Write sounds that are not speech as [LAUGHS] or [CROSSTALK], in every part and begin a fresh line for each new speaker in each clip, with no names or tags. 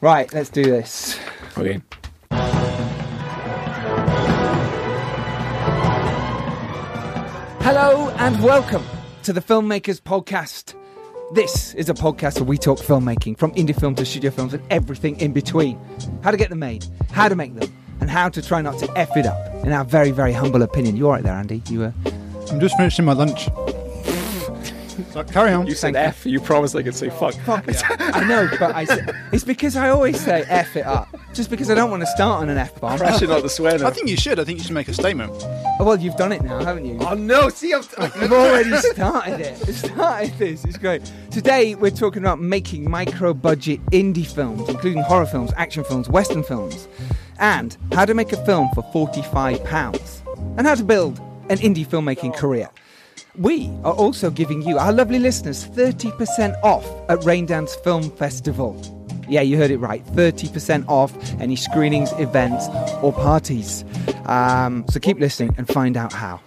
Right, let's do this.
Okay.
Hello and welcome to the Filmmakers Podcast. This is a podcast where we talk filmmaking from indie film to studio films and everything in between. How to get them made, how to make them, and how to try not to F it up, in our very, very humble opinion. you're alright there, Andy? You uh,
I'm just finishing my lunch. So, carry on.
You said
Thank.
F. You promised I could say fuck.
Fuck I know, but I say, it's because I always say F it up. Just because I don't want to start on an F bomb.
Crashing out the swear now.
I think you should. I think you should make a statement.
Oh, well, you've done it now, haven't you?
Oh no! See, I'm.
I've already started it. I've started this. It's great. Today we're talking about making micro-budget indie films, including horror films, action films, western films, and how to make a film for forty-five pounds, and how to build an indie filmmaking oh, career. We are also giving you, our lovely listeners, 30% off at Raindance Film Festival. Yeah, you heard it right. 30% off any screenings, events, or parties. Um, so keep listening and find out how.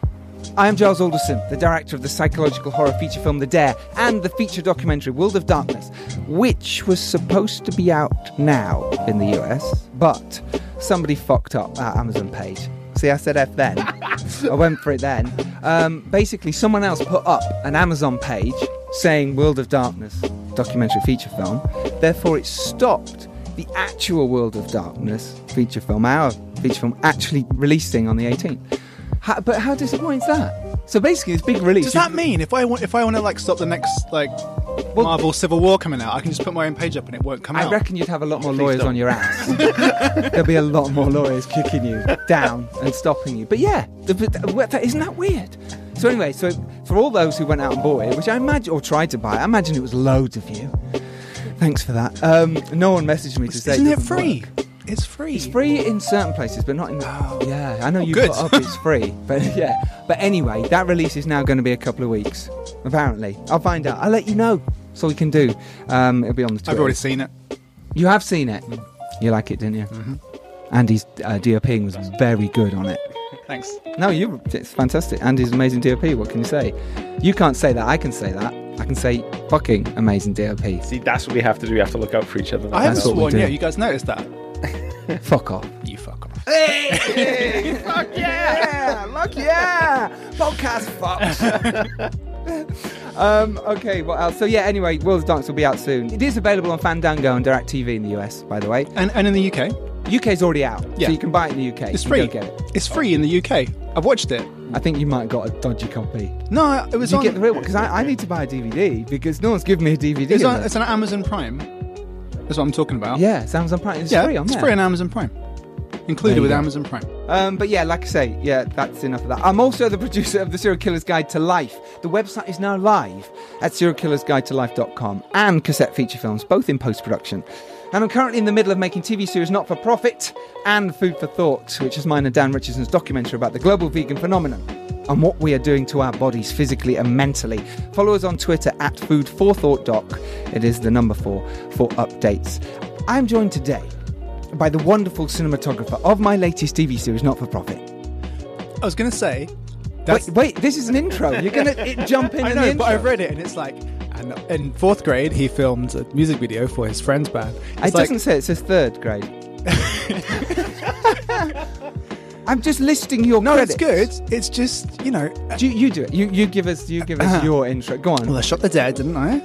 I am Giles Alderson, the director of the psychological horror feature film The Dare and the feature documentary World of Darkness, which was supposed to be out now in the US, but somebody fucked up our Amazon page. See, I said F then. I went for it then. Um, basically, someone else put up an Amazon page saying World of Darkness documentary feature film. Therefore, it stopped the actual World of Darkness feature film, our feature film, actually releasing on the 18th. How, but how disappointing is that? So basically, this big release.
Does that mean if I want if I want to like stop the next like Marvel Civil War coming out, I can just put my own page up and it won't come
I
out?
I reckon you'd have a lot more
Please
lawyers
don't.
on your ass. [LAUGHS] There'll be a lot more lawyers kicking you down and stopping you. But yeah, the, the, what- that, isn't that weird? So anyway, so for all those who went out and bought it, which I imagine or tried to buy, I imagine it was loads of you. Thanks for that. Um, no one messaged me to say
Isn't it
doesn't
free?
work.
It's free.
It's free in certain places, but not in.
Oh.
Yeah, I know you
good.
put up it's free, [LAUGHS] but yeah. But anyway, that release is now going to be a couple of weeks. Apparently, I'll find out. I'll let you know. That's all we can do. Um, it'll be on the.
I've already seen it.
You have seen it. You like it, didn't you?
Mhm.
Andy's uh, DOPing was very good on it.
Thanks.
No, you. It's fantastic. Andy's amazing DOP. What can you say? You can't say that. I can say that. I can say fucking amazing DOP.
See, that's what we have to do. We have to look out for each other.
I haven't
That's
sworn yet. You guys noticed that?
Fuck off.
You fuck off.
Hey! fuck yeah! Fuck yeah! Podcast fucks. [LAUGHS] um, okay, what else? So yeah, anyway, World of Darkness will be out soon. It is available on Fandango and Direct TV in the US, by the way.
And and in the UK,
UK's already out,
Yeah.
so you can buy it in the UK.
it's free.
get it.
It's free in the UK. I've watched it.
I think you might have got a dodgy copy.
No, it was
Did you get the real one? Because I, I need to buy a DVD because no one's given me a DVD.
it's,
of
on it's on Amazon Prime. That's what I'm talking about.
yeah, it's Amazon Prime. It's
yeah,
free on
it's
there.
free on Amazon Prime. Included with
go.
Amazon Prime.
Um, but yeah, like I say, yeah, that's enough of that. I'm also the [LAUGHS] producer of the Serial Killer's Guide to Life. The website is now live at serialkillersguidetolife.com and cassette feature films, both in post production. And I'm currently in the middle of making TV series Not for Profit and Food for Thought, which is mine and Dan Richardson's documentary about the global vegan phenomenon and what we are doing to our bodies physically and mentally. Follow us on Twitter at foodforthoughtdoc. It is the number four for updates. I'm joined today by the wonderful cinematographer of my latest TV series, Not for Profit.
I was going to say.
Wait, wait, this is an intro. You're gonna [LAUGHS] jump in.
I
in
know, but. I've read it and it's like. And in fourth grade, he filmed a music video for his friend's band.
It
It's like,
doesn't say it says third grade. [LAUGHS] I'm just listing your
no,
credits.
it's good. It's just you know.
You, you do it. You, you give us. You give us
Uh-huh.
your intro. Go on.
Well, I shot the Dare, didn't I?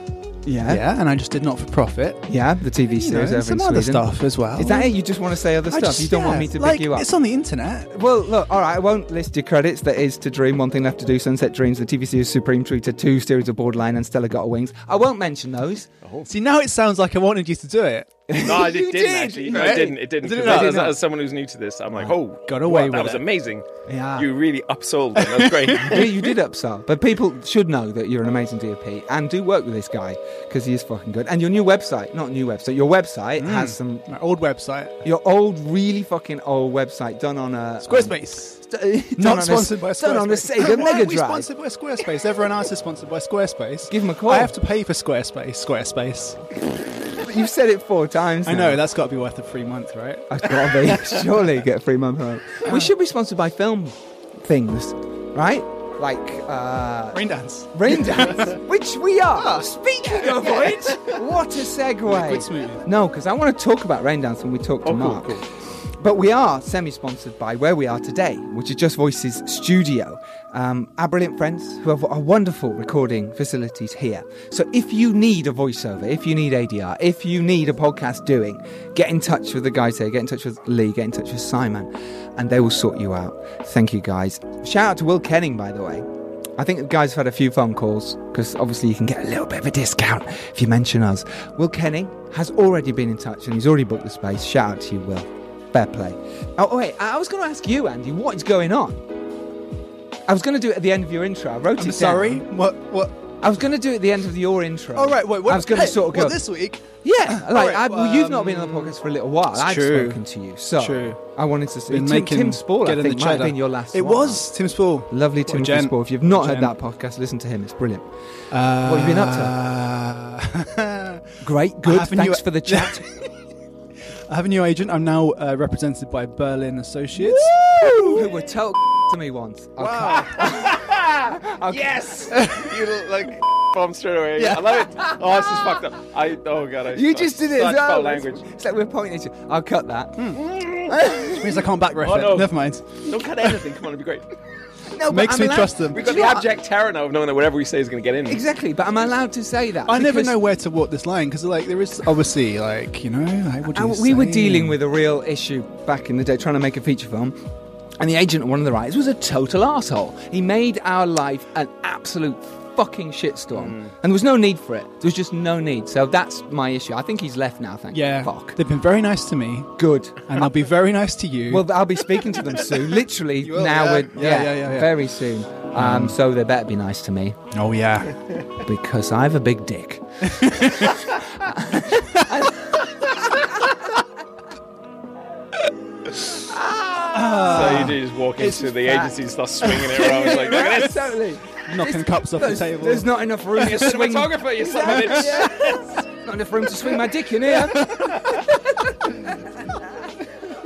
yeah.
Yeah, and I just did not for profit.
Yeah, the TV
You
series
know,
over in
some other stuff as well.
Is that it? You just want to say other
I
stuff?
just-
you don't want me to
like,
pick you up?
It's on the internet.
Well, look, all right, I won't list your credits. That is to Dream, One Thing Left to Do, Sunset Dreams, the TV series Supreme Treater, two series of Borderline, and Stella Got Wings. I won't mention those.
See, now it sounds like I wanted you to do it.
No, I
You
did, didn't
did.
actually. No,
Right.
it didn't. It didn't.
Did it
'cause
not?
as,
not?
as someone who's new to this, I'm like, oh,
Got away
wow, that
with
was amazing.
Yeah.
You really upsold them. That's [LAUGHS] great.
you, you did upsell, but people should know that you're an amazing DOP and do work with this guy because he is fucking good. And your new website, not new website, your website has some
My old website,
your old, really fucking old website done on a
Squarespace.
Um, done [LAUGHS]
not
on a-
sponsored by Squarespace.
Done on a Sega
Why
Mega
we
Drive.
sponsored by Squarespace? Everyone else is sponsored by Squarespace.
Give him a call.
I have to pay for Squarespace. Squarespace. [LAUGHS]
You've said it four times.
I
now.
know that's got to be worth a free month, right?
I've got to be. [LAUGHS] Surely get a free month. Right? We should be sponsored by film things, right? like uh,
Raindance.
rain dance, which we are. Speaking of which, what a segue. No, because I want to talk about Raindance when we talk to
Oh, cool,
Marc.
cool.
But we are semi-sponsored by where we are today, which is Just Voices Studio. Um, our brilliant friends who have a wonderful recording facilities here. So if you need a voiceover, if you need ADR, if you need a podcast doing, get in touch with the guys here. Get in touch with Lee. Get in touch with Simon, and they will sort you out. Thank you, guys. Shout out to Will Kenning, by the way. I think the guys have had a few phone calls because obviously you can get a little bit of a discount if you mention us. Will Kenning has already been in touch and he's already booked the space. Shout out to you, Will. Fair play. Oh, wait, I was going to ask you, Andy, what is going on? I was going to do it at the end of your intro. I wrote
I'm
it
sorry.
down.
What? What?
I was going to do it at the end of your intro.
Oh right. Wait. What?
I was going to
hey,
sort of go.
this week.
yeah, like
Alright,
I, well, you've not been on
um,
the podcast for a little while. I've
true.
spoken to you, so
True.
I wanted to see. Tim,
making
Tim Spall, I think, might have been your last.
It
one.
was Tim Spall.
Lovely Tim. Spall. If you've not heard that podcast, listen to him. It's brilliant.
Uh,
What have you been
up to? [LAUGHS]
Great, good.
have a new-
Thanks for the chat. [LAUGHS]
I have a new agent. I'm now uh, represented by Berlin Associates.
Who were told to me once.
Wow. [LAUGHS]
Yes! [LAUGHS] you look like [LAUGHS] bomb straight away.
Yeah.
I love it. Oh, this is fucked up. I oh god. I,
You just did it
such
as well.
foul language.
It's like we're pointing at you. I'll cut that.
Which means I can't back ref
Oh,
it.
no.
Never mind.
Don't cut anything. Come on, it'd be great.
No, but
Makes
I'm
me
allowed-
trust them.
We've got the
know what?
abject terror now of knowing that whatever we say is going to get in.
Exactly, but I'm allowed to say that.
I never know where to walk this line because, like, there is obviously, like, you know, like, what do
uh,
I-
we were dealing with a real issue back in the day, trying to make a feature film. And the agent of one of the writers was a total asshole. He made our life an absolute fucking shitstorm.
Mm.
And there was no need for it. There was just no need. So that's my issue. I think he's left now, thank you.
Yeah,
Fuck.
they've been very nice to me,
Good.
and they'll be very nice to you.
Well, I'll be speaking to them [LAUGHS] soon. Literally
will,
now.
yeah.
We're,
Yeah,
yeah,
yeah, yeah, yeah.
very soon. Um, so they better be nice to me
oh yeah,
because I have a big dick. [LAUGHS]
so you do just walk
It's
into the
fat.
agency and start swinging it around. Like, [LAUGHS] look at this.
totally.
Knocking cups off the table.
there's not enough room to [LAUGHS] swing.
Cinematographer, you son of a [LAUGHS] bitch.
Not enough room to swing my dick in here. [LAUGHS]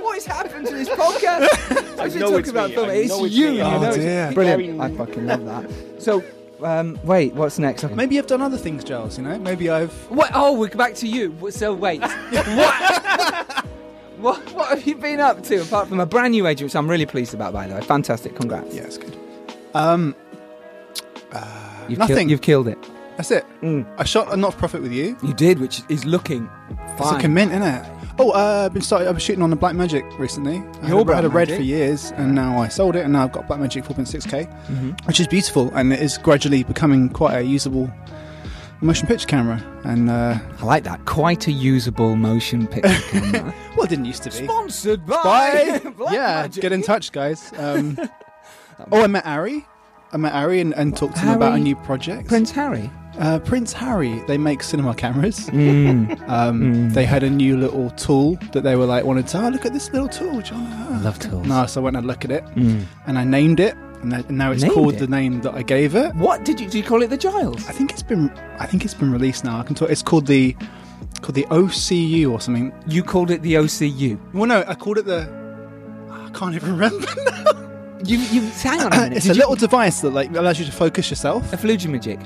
what has happened to this podcast? As we
know
talk
it's
about
me.
film,
I
it's
know it's
you.
me.
you
Oh,
know,
dear.
It's brilliant. I fucking love that. So, um, wait, what's next?
Maybe I've done other things, Giles. You know, maybe I've.
What? Oh, we're back to you. So wait, what? what? What have you been up to apart from a brand new agent, which I'm really pleased about, by the way. Fantastic, congrats.
Yeah, it's good. Um,
You've
nothing.
Killed, you've killed it.
that's it.
Mm.
I shot a not for profit with you.
You did, which is looking
It's
fine.
like a mint, isn't it? Oh, uh, I've been started. I was shooting on the Blackmagic recently. I had, a- I had a red for years, and now I sold it, and now I've got Blackmagic 4.6K,
Mm-hmm.
which is beautiful, and it is gradually becoming quite a usable motion picture camera. And uh,
I like that. Quite a usable motion picture [LAUGHS] camera.
well, it didn't used to be.
Sponsored by
Bye. [LAUGHS]
Black
yeah,
Magic.
get in touch, guys. Um, [LAUGHS] oh, I met ARRI. I met Harry and, and talked to him about a new project.
Prince Harry.
Uh, Prince Harry. They make cinema cameras. [LAUGHS]
Mm.
Um,
Mm.
They had a new little tool that they were like wanted to. Oh, look at this little tool, John.
I love tools.
No, so I went and had a look at it,
Mm.
and I named it, and, now it's
Named
called
it?
the name that I gave it.
What did you do? You call it the Giles?
I think it's been, I think it's been released now. I can talk. It's called the, called the OCU or something.
You called it the OCU.
Well, no, I called it the. I can't even [LAUGHS] remember.
You, you hang on a [COUGHS] minute.
it's
Did
a
you-
little device that like allows you to focus yourself.
a flugimajig.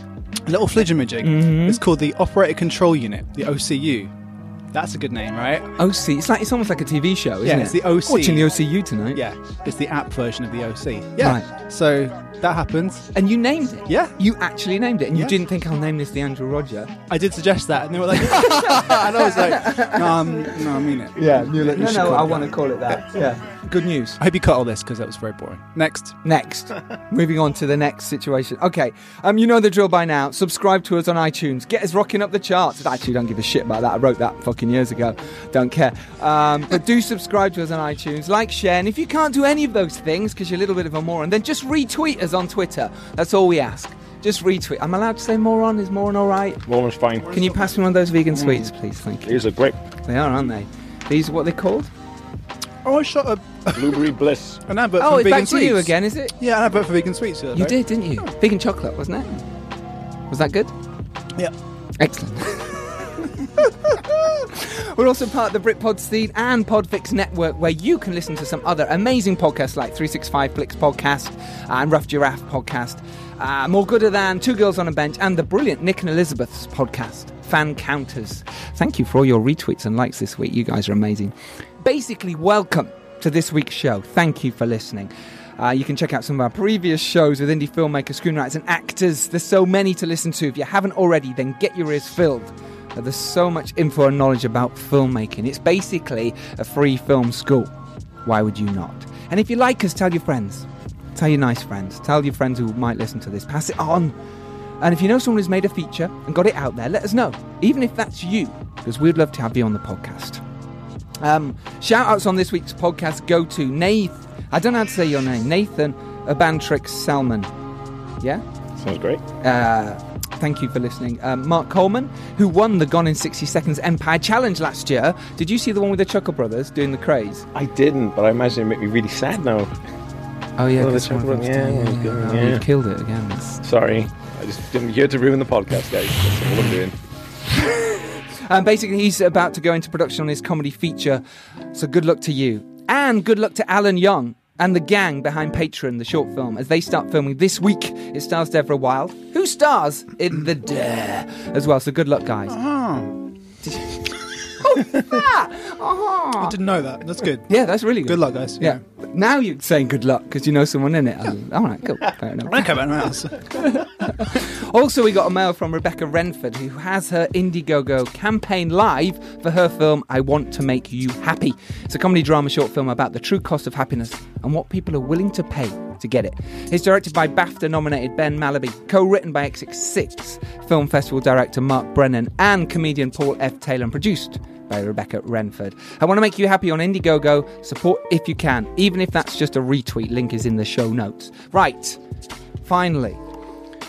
A little fligamajig.
Mhm.
It's called the Operator Control Unit, the OCU. That's a good name, right?
OC. It's like it's almost like a TV show, isn't
Yeah,
it?
it's the OC.
Watching the OCU tonight.
Yeah, it's the app version of the OC. Yeah.
Right.
So that happens.
And you named it.
Yeah.
You actually named it, and
Yeah.
you didn't think I'll name this the Andrew Rodger.
I did suggest that, and they were like, [LAUGHS] and I was like, no, um, no, I mean it.
Yeah.
You let-
no, no. I want to call it that. Yeah. Good news.
I hope you cut all this because that was very boring. Next.
Next, [LAUGHS] moving on to the next situation. Okay, um, you know the drill by now. Subscribe to us on iTunes. Get us rocking up the charts. I actually don't give a shit about that. I wrote that fucking years ago. Don't care. Um, but do subscribe to us on iTunes. Like, share, and if you can't do any of those things because you're a little bit of a moron, then just retweet us on Twitter. That's all we ask. Just retweet. I'm allowed to say moron. Is moron all right?
Moron's fine.
Can you pass me one of those vegan sweets, please? Thank you.
These are great.
They are, aren't they? These are what they're called.
Oh, I shot a,
Blueberry bliss.
an advert
Oh,
for
it's
vegan
back to
sweets.
you again, is it?
Yeah, an advert for vegan sweets. the other
You
day.
did, didn't you? Vegan chocolate, wasn't it? Was that good?
Yeah.
Excellent. [LAUGHS] We're also part of the Britpod scene and Podfix Network, where you can listen to some other amazing podcasts like 365 Flicks Podcast and Rough Giraffe Podcast, uh, More Gooder Than, Two Girls on a Bench, and the brilliant Nick and Elizabeth's podcast, Fan Counters. Thank you for all your retweets and likes this week. You guys are amazing. Basically, welcome to this week's show. Thank you for listening. Uh, you can check out some of our previous shows with indie filmmakers, screenwriters, and actors. There's so many to listen to. If you haven't already, then get your ears filled. Uh, There's so much info and knowledge about filmmaking. It's basically a free film school. Why would you not? And if you like us, tell your friends. Tell your nice friends. Tell your friends who might listen to this. Pass it on. And if you know someone who's made a feature and got it out there, let us know. Even if that's you, because we'd love to have you on the podcast. Um, shout outs on this week's podcast go to Nath. I don't know how to say your name. Nathan Abantrix Selman. Yeah?
Sounds great.
Uh, thank you for listening. Um, Mark Coleman, who won the Gone in 60 Seconds Empire Challenge last year. Did you see the one with the Chuckle Brothers doing the craze?
I didn't, but I imagine it make me really sad now.
Oh, yeah.
Oh, the Chuckle Brothers, yeah, yeah,
Oh,
yeah.
You killed it again. That's-
Sorry. I just didn't here to ruin the podcast, guys. That's all I'm doing. [LAUGHS]
Um, basically, he's about to go into production on his comedy feature. So good luck to you. And good luck to Alan Young and the gang behind Patron, the short film, as they start filming this week. It stars Deborah Wild, who stars in The Dare as well. So good luck, guys. Ah, uh-huh.
I didn't know that. That's good.
Yeah, that's really good.
Good luck, guys.
Yeah. Now you're saying good luck because you know someone in it. All right, cool. Fair enough.
No else. [LAUGHS]
Also, we got a mail from Rebecca Renford, who has her Indiegogo campaign live for her film I Want to Make You Happy. It's a comedy drama short film about the true cost of happiness and what people are willing to pay to get it. It's directed by BAFTA nominated Ben Malaby, co written by X66 Film Festival director Mark Brennan, and comedian Paul F. Taylor, and produced by Rebecca Renford. I want to make you happy on Indiegogo. Support if you can, even if that's just a retweet. Link is in the show notes. Right, finally.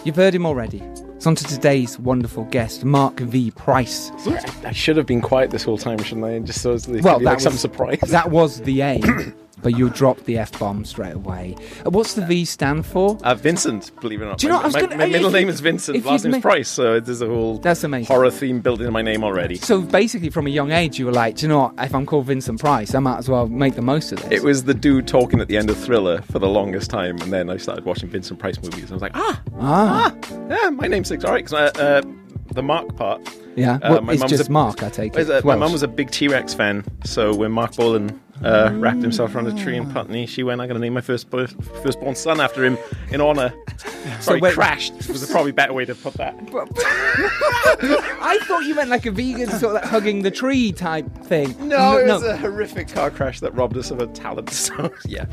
You've heard him already. It's on to today's wonderful guest, Marc V. Price.
I, should have been quiet this whole time, shouldn't I? And Just so as
Well,
give you,
that
like some surprise.
That was the [CLEARS THROAT] aim, but you dropped the F bomb straight away. Uh, What's the V stand for?
Uh, Vincent, believe it or not.
Do you know
my,
what I was
my-
gonna-
my middle name is Vincent, last name's
ma-
Price, so there's a whole
That's amazing.
horror theme built into my name already.
So basically, from a young age, you were like, Do you know what? If I'm called Vincent Price, I might as well make the most of this.
It was the dude talking at the end of Thriller for the longest time, and then I started watching Vincent Price movies. And I was like, ah,
ah,
yeah, my name's all right. Because uh, uh, the Marc part,
yeah.
uh,
well,
my
it's
mum's
just
a-
Marc, I take it.
is, uh, my mum was a big T Rex fan. So when Marc Bolan uh, wrapped himself around a tree in Putney, she went, "I'm going to name my first firstborn son after him in honour." Sorry,
wait-
crashed was a probably better way to put that. [LAUGHS]
I thought you meant like a vegan sort of like hugging the tree type thing.
No, it was a horrific car crash that robbed us of a talent. [LAUGHS] So yeah,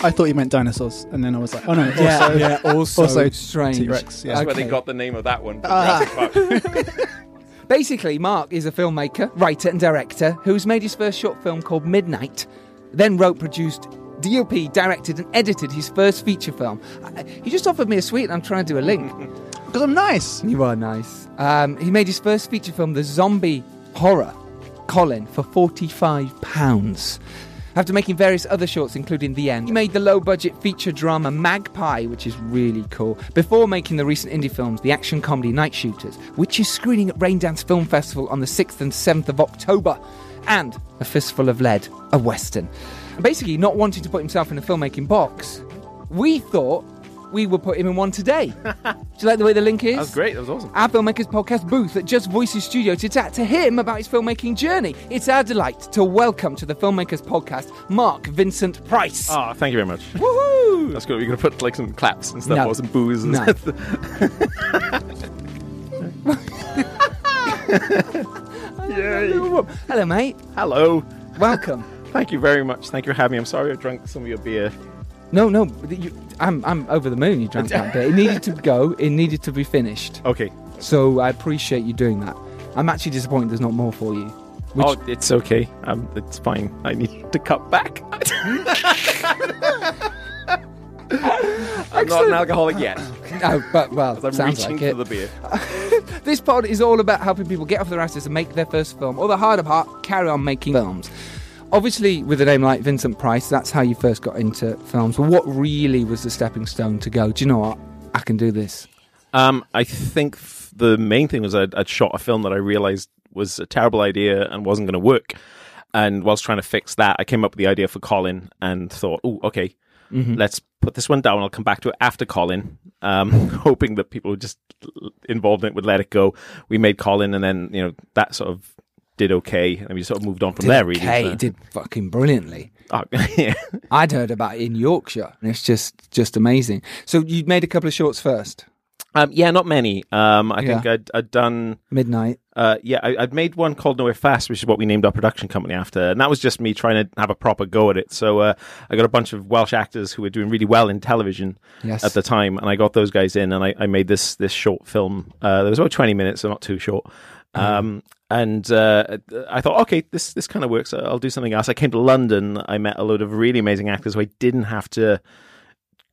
I thought you meant dinosaurs, and then I was like, oh no, also,
yeah, yeah. Also,
also
strange.
T-Rex. Yeah.
that's where they
Okay.
got the name of that one.
Ah.
Jurassic Park. [LAUGHS]
Basically, Mark is a filmmaker, writer, and director who's made his first short film called Midnight, then wrote, produced, DOP, directed, and edited his first feature film. I- He just offered me a sweet, and I'm trying to do a link. [LAUGHS]
Because I'm nice.
you are nice. Um, he made his first feature film, the zombie horror, Colin, for £45. After making various other shorts, including The End, he made the low budget feature drama Magpie, which is really cool, before making the recent indie films, the action comedy Night Shooters, which is screening at Raindance Film Festival on the 6th and 7th of October, and A Fistful of Lead, a Western. Basically, not wanting to put himself in a filmmaking box, we thought we would put him in one today. [LAUGHS] Do you like the way the link is?
That was great. That was awesome.
our Filmmakers Podcast booth at Just Voices Studio to chat to him about his filmmaking journey. It's our delight to welcome to the Filmmakers Podcast Marc Vincent Price.
Oh, thank you very much.
Woohoo!
That's good. We're gonna put like some claps and stuff,
No.
or some boos. And
No. [LAUGHS] Hello, mate.
Hello.
Welcome. [LAUGHS]
Thank you very much. Thank you for having me. I'm sorry I drank some of your beer.
No, no, you, I'm, I'm over the moon. You drank that bit. It needed to go. It needed to be finished.
Okay.
So I appreciate you doing that. I'm actually disappointed there's not more for you. Which,
oh, it's okay. Um, it's fine. I need [LAUGHS] to cut back. [LAUGHS] I'm not an alcoholic yet.
no, but well,
I'm
sounds
reaching
like it.
for the beer. [LAUGHS]
This pod is all about helping people get off their asses and make their first film, or the harder part, carry on making films. Obviously, with a name like Vincent Price, that's how you first got into films. But what really was the stepping stone to go? Do you know what? I can do this.
Um, I think f- the main thing was I'd, I'd shot a film that I realized was a terrible idea and wasn't going to work. And whilst trying to fix that, I came up with the idea for Colin and thought, oh, okay, let's put this one down. I'll come back to it after Colin, um, [LAUGHS] hoping that people just involved in it would let it go. We made Colin, and then you know that sort of did okay, and we sort of moved on from
Did
there. Really,
okay,
So-
it did fucking brilliantly.
Oh, [LAUGHS] yeah.
I'd heard about it in Yorkshire, and it's just just amazing. So you made a couple of shorts first,
Um, yeah, not many. Um, I think I'd, I'd done.
midnight.
Uh, yeah, I, I'd made one called Nowhere Fast, which is what we named our production company after, and that was just me trying to have a proper go at it. So uh, I got a bunch of Welsh actors who were doing really well in television
Yes.
at the time, and I got those guys in, and I, I made this this short film. Uh, there was about twenty minutes, so not too short. Um, and uh, I thought, okay, this this kind of works. I'll do something else. I came to London. I met a load of really amazing actors who I didn't have to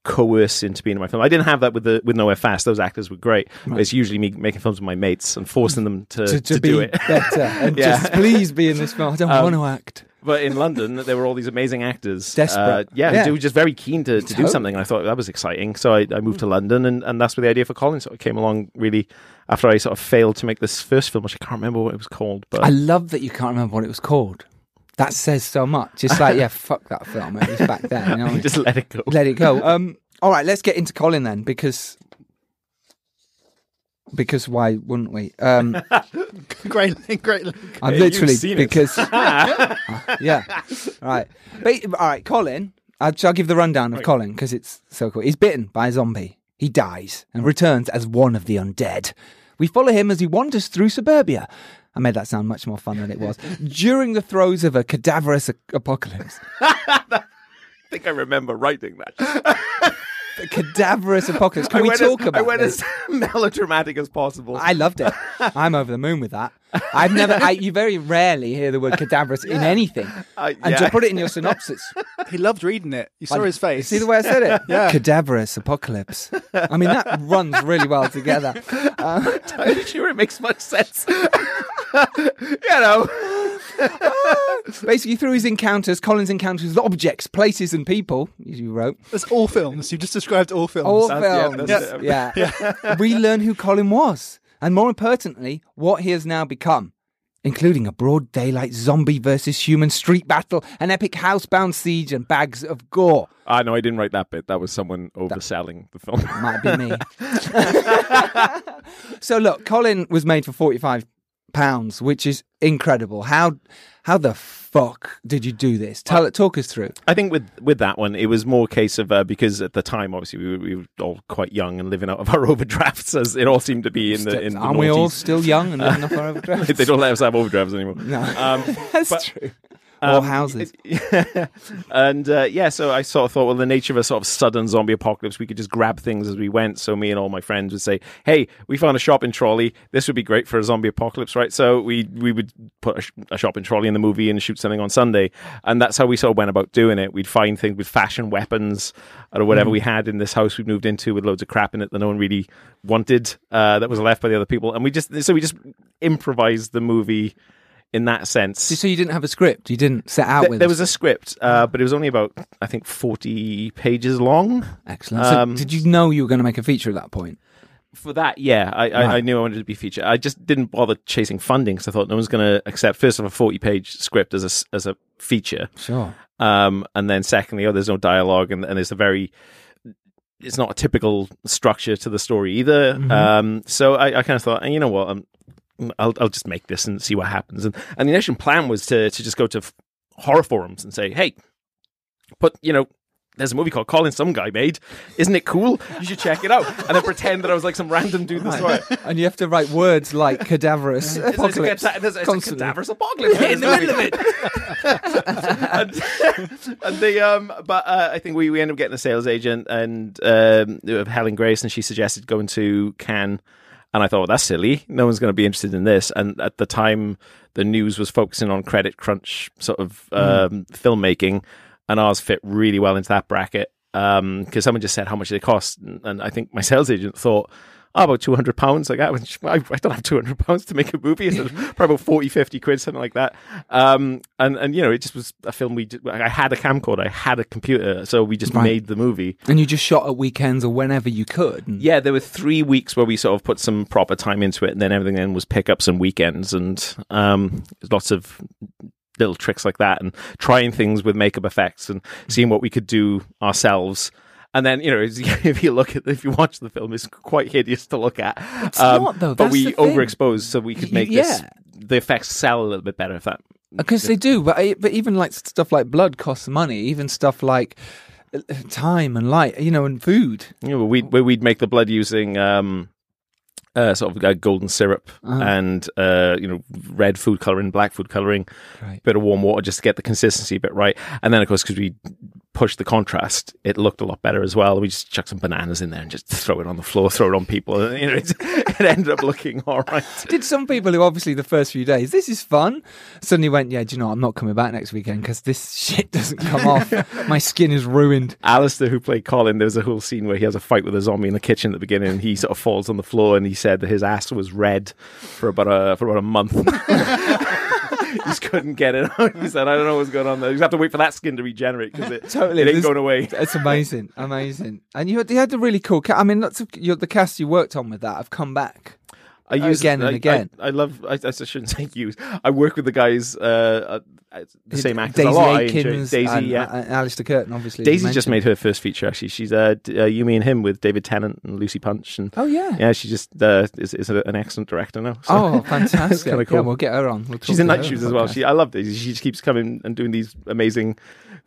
coerce into being in my film. I didn't have that with the with Nowhere Fast. Those actors were great. But It's usually me making films with my mates and forcing them to,
to,
to,
to, be
do it.
better and [LAUGHS]
Yeah.
just please be in this film. I don't
Um,
want to act.
But in London, there were all these amazing actors.
Desperate.
Uh, yeah,
Yeah.
who were just very keen to, to do something. And I thought that was exciting. So I, I moved to London, and, and that's where the idea for Colin sort of came along, really, after I sort of failed to make this first film, which I can't remember what it was called. But
I love that you can't remember what it was called. That says so much. It's like, yeah, [LAUGHS] fuck that film. It was back then. You know what I mean?
just let it go.
let it go. [LAUGHS] Um, all right, let's get into Colin then, because because why wouldn't we? Um, [LAUGHS]
great, great. link.
I'm
Hey, you've
literally
seen it.
because yeah, all right, but, all right. Colin, I'll, I'll give the rundown of Colin because it's so cool. He's bitten by a zombie. He dies and returns as one of the undead. We follow him as he wanders through suburbia. I made that sound much more fun than it was. During the throes of a cadaverous a- apocalypse. [LAUGHS]
I think I remember writing that. [LAUGHS]
A cadaverous apocalypse. Can
I
we talk
as,
about
I went
this?
as [LAUGHS] melodramatic as possible.
I loved it. I'm over the moon with that. I've never. I, you very rarely hear the word cadaverous in anything,
I-
and to put it in your synopsis,
He loved reading it. You saw his face.
see the way I said it.
Yeah.
Cadaverous apocalypse. I mean, that runs really well together.
I'm sure it makes much sense. [LAUGHS] you know. [LAUGHS]
Basically, through his encounters, Colin's encounters with objects, places, and people. as You wrote
That's all films. You just described all films.
all
That's- yeah,
films.
that's [LAUGHS]
Yeah, we learn who Colin was, and more importantly, what he has now become. Including a broad daylight zombie versus human street battle, an epic housebound siege, and bags of gore.
Ah, no, I didn't write that bit. That was someone overselling the film.
Might be me. so look, Colin was made for forty five pounds, which is incredible. How how the fuck did you do this? Tell it, talk us through.
I think with with that one, it was more a case of uh, because at the time, obviously, we were, we were all quite young and living out of [LAUGHS] our overdrafts, as it all seemed to be in the in the
Aren't we all still young and living off our [LAUGHS] overdrafts?
they don't let us have overdrafts anymore.
No,
Um, [LAUGHS]
that's
but-
true. Or houses. [LAUGHS]
and uh, yeah, so I sort of thought, well, the nature of a sort of sudden zombie apocalypse, we could just grab things as we went. So me and all my friends would say, "Hey, we found a shopping trolley. This would be great for a zombie apocalypse, right?" So we we would put a, sh- a shopping trolley in the movie and shoot something on Sunday, and that's how we sort of went about doing it. We'd find things with fashion weapons or whatever we had in this house we moved into with loads of crap in it that no one really wanted uh, that was left by the other people, and we just so we just improvised the movie in that sense.
So you didn't have a script. You didn't set out
Th-
with.
there was a script, uh, but it was only about I think forty pages long.
Excellent. So
Um,
did you know you were going to make a feature at that point?
For that, yeah, I, I, I knew I wanted to be featured. I just didn't bother chasing funding because I thought no one's going to accept first of a forty-page script as a as a feature,
Sure.
um, and then secondly, oh, there's no dialogue, and, and it's a very it's not a typical structure to the story either.
Mm-hmm.
Um, so I, I kind of thought, "Eh, you know what, um, I'll I'll just make this and see what happens. And and the initial plan was to to just go to f- horror forums and say, hey, put you know. There's a movie called Colin Some Guy Made. Isn't it cool? You should check it out. And then pretend that I was like some random dude it.
and you have to write words like cadaverous [LAUGHS]
It's,
apocalypse.
a, it's, a, it's a cadaverous apocalypse in the middle of it. [LAUGHS] and, and the um, but uh, I think we, we ended up getting a sales agent and um, Helen Grace, and she suggested going to Cannes. And I thought, well, that's silly. No one's going to be interested in this. And at the time, the news was focusing on credit crunch sort of um, filmmaking, and ours fit really well into that bracket because someone just said how much they cost, and I think my [LAUGHS] sales agent thought, oh, about 200 pounds. Like, [LAUGHS] I, I don't have 200 pounds to make a movie. It's [LAUGHS] probably about 40, 50 quid, something like that. Um, and, and, you know, it just was a film we did. I had a camcorder, I had a computer. So we just
Right.
made the movie.
And you just shot at weekends or whenever you could. and-
Yeah, there were three weeks where we sort of put some proper time into it, and then everything then was pickups and weekends, and um, lots of little tricks like that, and trying things with makeup effects and seeing what we could do ourselves. And then you know, [LAUGHS] if you look at if you watch the film, it's quite hideous to look at.
It's not, though.
But
That's
we overexposed, so we could make this the effects sell a little bit better. If that
Because they do, but but even like stuff like blood costs money. Even stuff like uh, time and light, you know, and food.
know, we'd we'd make the blood using um, uh, sort of uh, golden syrup
Uh-huh.
and uh, you know red food coloring, black food coloring,
Right.
bit of warm water just to get the consistency a bit right. And then of course because we pushed the contrast, it looked a lot better as well. We just chuck some bananas in there and just throw it on the floor, throw it on people, and you know it, [LAUGHS] it ended up looking all right.
Did some people who obviously the first few days, this is fun, suddenly went, yeah, do you know, I'm not coming back next weekend because this [LAUGHS] shit doesn't come off. [LAUGHS] My skin is ruined.
Alistair, who played Colin, there was a whole scene where he has a fight with a zombie in the kitchen at the beginning, and he sort of falls on the floor, and he said that his ass was red for about a for about a month. He just couldn't get it out. He said, "I don't know what's going on there. You have to wait for that skin to regenerate because it,
Totally.
it ain't going away."
It's amazing, amazing. And you had, you had a really cool. I mean, lots of the cast you worked on with that have come back.
I use
Again and
I-
again.
I, I love. I, I shouldn't say use. I work with the guys, uh, uh, the same actors
Daisy
a lot. I Daisy,
and,
yeah.
and Alistair Kirton, obviously.
Daisy just made her first feature. Actually, she's uh, uh, you, me, and him with David Tennant and Lucy Punch, and
Oh yeah.
yeah, she just uh, is, is a- an excellent director now. So.
Oh, [LAUGHS] fantastic!
kinda
Yeah, we'll get her on. We'll
She's in night shoes as well. She, I love Daisy. She just keeps coming and doing these amazing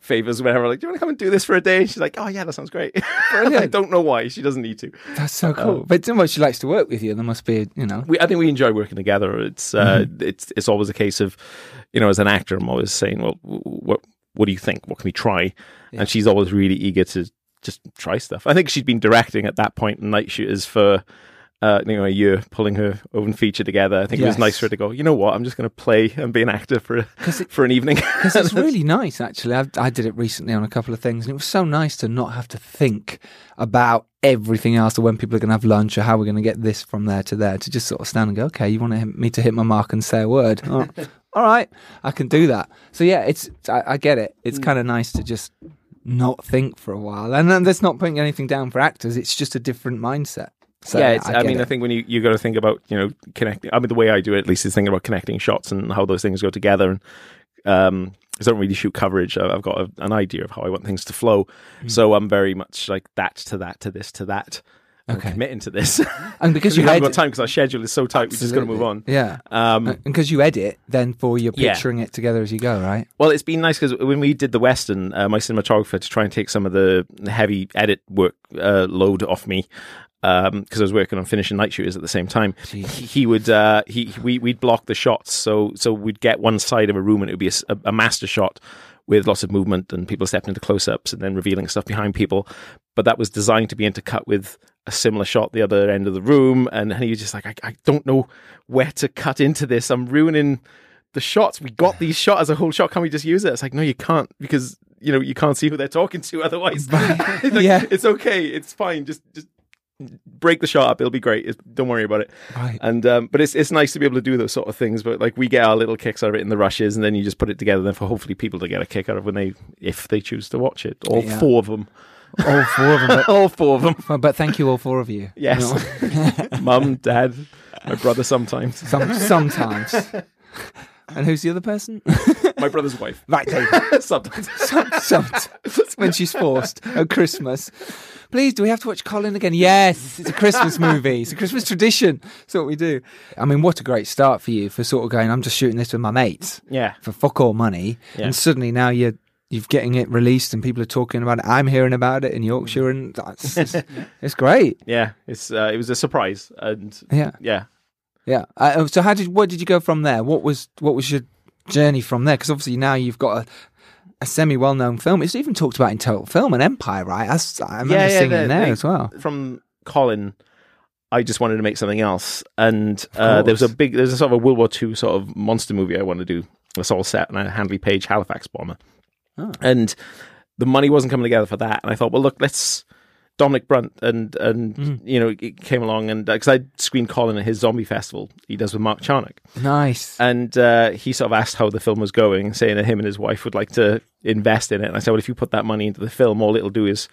favors. Whenever like, do you want to come and do this for a day? And she's like, oh yeah, that sounds great. [LAUGHS] I don't know why she doesn't need to.
That's so cool. but you know? She likes to work with you. There must be, you know.
We, I think we enjoy working together. It's uh, it's it's always a case of, you know, as an actor, I'm always saying, well, what what do you think? What can we try?
Yeah.
And she's always really eager to just try stuff. I think she'd been directing at that point in Night Shooters for. Uh, you know, a year pulling her own feature together. I think it was nice for her to go. You know what? I'm just going to play and be an actor for
it-
for an evening. [LAUGHS]
Because it's [LAUGHS] really nice, actually. I, I did it recently on a couple of things, and it was so nice to not have to think about everything else or when people are going to have lunch or how we're going to get this from there to there. To just sort of stand and go, okay, you want me to hit my mark and say a word? Oh, [LAUGHS] all right, I can do that. So yeah, it's I, I get it.
Mm.
It's kind of nice to just not think for a while, and then that's not putting anything down for actors. It's just a different mindset. So,
yeah, it's, I,
get
mean,
it.
I think when you, you got to think about, you know, connecting, I mean, the way I do it, at least, is thinking about connecting shots and how those things go together. And, um, I don't really shoot coverage. I- I've got a, an idea of how I want things to flow.
Mm.
So I'm very much like that to that to this to that. I'm
Okay.
committing to this. [LAUGHS]
and because [LAUGHS] you
haven't got time because our schedule is so tight, we just got to move on.
Yeah.
Um,
And because you edit, then for you're
Yeah.
picturing it together as you go, right?
Well, it's been nice because when we did the Western, uh, my cinematographer to try and take some of the heavy edit work uh, load off me because I was working on finishing Night Shooters at the same time. He, he would uh, he we we'd block the shots, so so we'd get one side of a room and it would be a master shot with lots of movement and people stepping into close-ups and then revealing stuff behind people. But that was designed to be intercut with a similar shot the other end of the room, and, and he was just like, I, I don't know where to cut into this. I'm ruining the shots. We got these shot as a whole shot. Can we just use it? It's like, no, you can't because you know you can't see who they're talking to otherwise. [LAUGHS] Like,
Yeah.
it's okay. It's fine. Just just break the shot up. It'll be great. It's, don't worry about it.
Right.
And um, but it's it's nice to be able to do those sort of things. But like we get our little kicks out of it in the rushes, and then you just put it together. Then for hopefully people to get a kick out of when they if they choose to watch it. All
Yeah.
four of them.
All four of them. But, [LAUGHS]
all four of them. [LAUGHS]
well, but thank you, all four of you.
Yes.
You know, [LAUGHS]
Mum, dad, my brother. Sometimes
some, sometimes. And who's the other person?
my brother's wife.
right, Dave. [LAUGHS]
Sometimes.
Some, sometimes when she's forced at Christmas. Please, do we have to watch Colin again? Yes, it's a Christmas movie. It's a Christmas tradition. That's what we do. I mean, what a great start for you for sort of going. I'm just shooting this with my mates
Yeah.
for fuck all money,
Yeah.
and suddenly now you're you're getting it released and people are talking about it. I'm hearing about it in Yorkshire, and that's, it's, [LAUGHS] it's great.
Yeah. It's uh, it was a surprise, and
Yeah,
yeah.
Yeah. Uh, so how did what did you go from there? What was what was your journey from there? Because obviously now you've got a. A semi-well-known film. It's even talked about in Total Film and Empire, right? I remember
Yeah, yeah,
seeing it there
they-
as well.
From Colin, I just wanted to make something else, and uh, there was a big, there's a sort of a World War II sort of monster movie I wanted to do. It's all set on a Handley Page Halifax bomber,
Oh.
and the money wasn't coming together for that. And I thought, well, look, let's Dominic Brunt and and
Mm.
you know it came along and because I screened Colin at his zombie festival he does with Mark Charnock
Nice.
and uh, he sort of asked how the film was going, saying that him and his wife would like to invest in it. And I said, well, if you put that money into the film, all it'll do is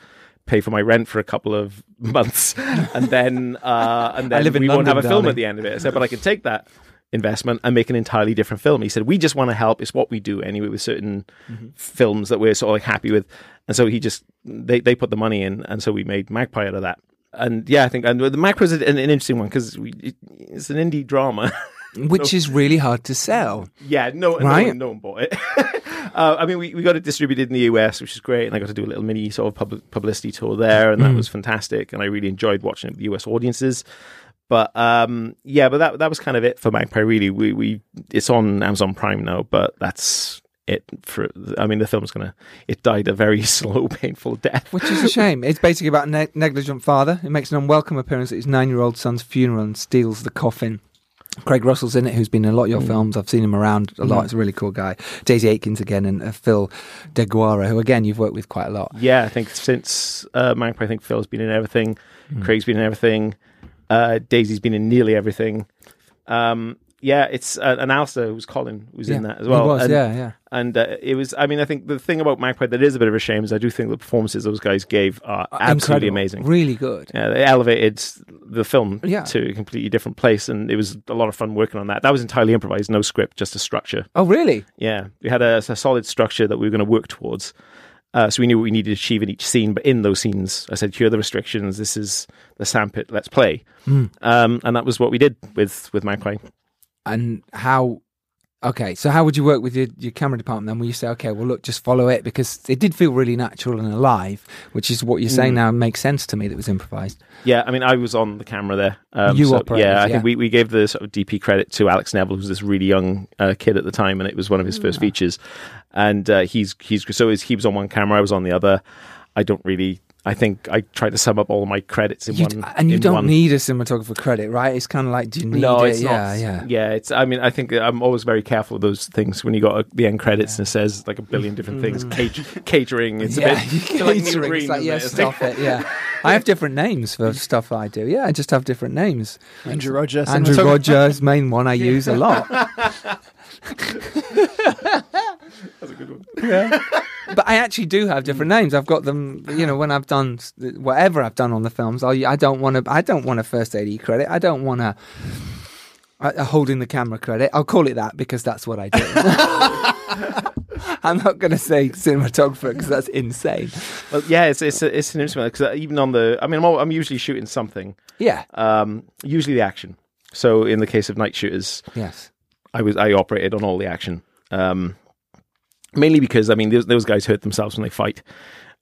pay for my rent for a couple of [LAUGHS] months, and then uh, [LAUGHS] and then we won't have a film
darling.
at the end of it. I said, but I can take that investment and make an entirely different film. He said, we just want to help. It's what we do anyway with certain
Mm-hmm.
films that we're sort of like happy with. And so he just they they put the money in, and so we made Magpie out of that. And yeah, I think and the Magpie is an, an interesting one because it, it's an indie drama. [LAUGHS]
Which is really hard to sell.
Yeah, no, no, one, no one bought it. [LAUGHS] uh, I mean, we, we got it distributed in the US, which is great, and I got to do a little mini sort of pub- publicity tour there, and that
Mm.
was fantastic, and I really enjoyed watching it with US audiences. But um, yeah, but that that was kind of it for Magpie. Really, we we it's on Amazon Prime now, but that's it for. I mean, the film's gonna it died a very [LAUGHS] slow, painful death.
Which is a shame. It's basically about a ne- negligent father who makes an unwelcome appearance at his nine-year-old son's funeral and steals the coffin. Craig Russell's in it, who's been in a lot of your films. I've seen him around a lot. He's a really cool guy. Daisy Aitkens again, and uh, Phil DeGuara, who again you've worked with quite a lot.
Yeah, I think since uh, Magpie, I think Phil's been in everything,
Hmm.
Craig's been in everything, uh, Daisy's been in nearly everything. Um, yeah, it's uh, and Alistair, who's Colin, was in that as well.
He was,
and,
yeah, yeah.
and uh, it was. I mean, I think the thing about Magpie that is a bit of a shame is I do think the performances those guys gave are absolutely
Incredible.
amazing.
Really good.
Yeah, they elevated the film
Yeah.
to a completely different place, and it was a lot of fun working on that. That was entirely improvised, no script, just a structure.
Oh, really?
Yeah, we had a, a solid structure that we were going to work towards. Uh, so we knew what we needed to achieve in each scene, but in those scenes, I said, "Here are the restrictions. This is the sandpit. Let's play."
Hmm.
Um, and that was what we did with with Magpie.
And how? Okay, so how would you work with your, your camera department then? Will you say, okay, well, look, just follow it because it did feel really natural and alive, which is what you're saying
Mm.
now makes sense to me that it was improvised.
Yeah, I mean, I was on the camera there. Um,
You
so,
operated,
yeah, I
yeah.
think we, we gave the sort of DP credit to Alex Neville, who's this really young uh, kid at the time, and it was one of his first features. And uh, he's he's so he was on one camera, I was on the other. I don't really. I think I tried to sum up all my credits in
You
one.
and you don't
one.
need a cinematographer credit, right? It's kind of like, do you need
no, it's
yeah,
not.
yeah.
yeah. yeah. It's. I mean, I think I'm always very careful with those things when you got the end credits and it says like a billion different things. Mm. Cate- catering. It's
yeah,
a bit. [LAUGHS] it's like Neil
catering.
Green,
It's like, yeah,
it?
Stop it. Yeah, I have different names for stuff I do. Yeah, I just have different names.
Andrew Rodger.
Andrew. Rogers, main one I use a lot. [LAUGHS] [LAUGHS]
That's a good one.
But I actually do have different names. I've got them. You know, when I've done whatever I've done on the films, I, I don't want to. I don't want a first AD credit. I don't want a, a, a holding the camera credit. I'll call it that because that's what I do. [LAUGHS] I'm not going to say cinematographer because that's insane.
Well, yeah, it's it's it's an interesting because even on the. I mean, I'm, I'm usually shooting something.
Yeah.
Um, usually the action. So in the case of night shooters,
Yes.
I was I operated on all the action. Um, mainly because I mean those, those guys hurt themselves when they fight,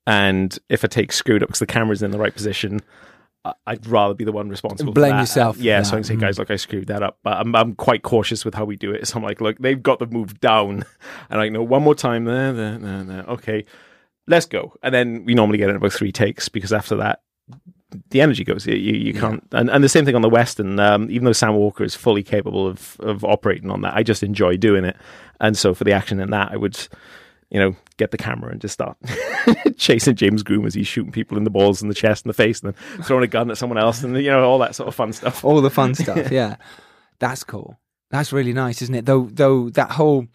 and if a take's screwed up because the camera's in the right position, I- I'd rather be the one responsible. for
Blame yourself
Yeah, so I can say, mm-hmm. guys, look, I screwed that up. But I'm I'm quite cautious with how we do it. So I'm like, look, they've got the move down, [LAUGHS] and I know one more time there, there, there, there. Okay, let's go. And then we normally get in about three takes because after that. The energy goes. You, you, can't, and, and the same thing on the Western. Um, even though Sam Walker is fully capable of of operating on that, I just enjoy doing it. And so for the action in that, I would, you know, get the camera and just start [LAUGHS] chasing James Groom as he's shooting people in the balls and the chest and the face, and then throwing a gun at someone else, and you know all that sort of fun stuff.
all the fun [LAUGHS] stuff. Yeah, that's cool. That's really nice, isn't it? Though, though that whole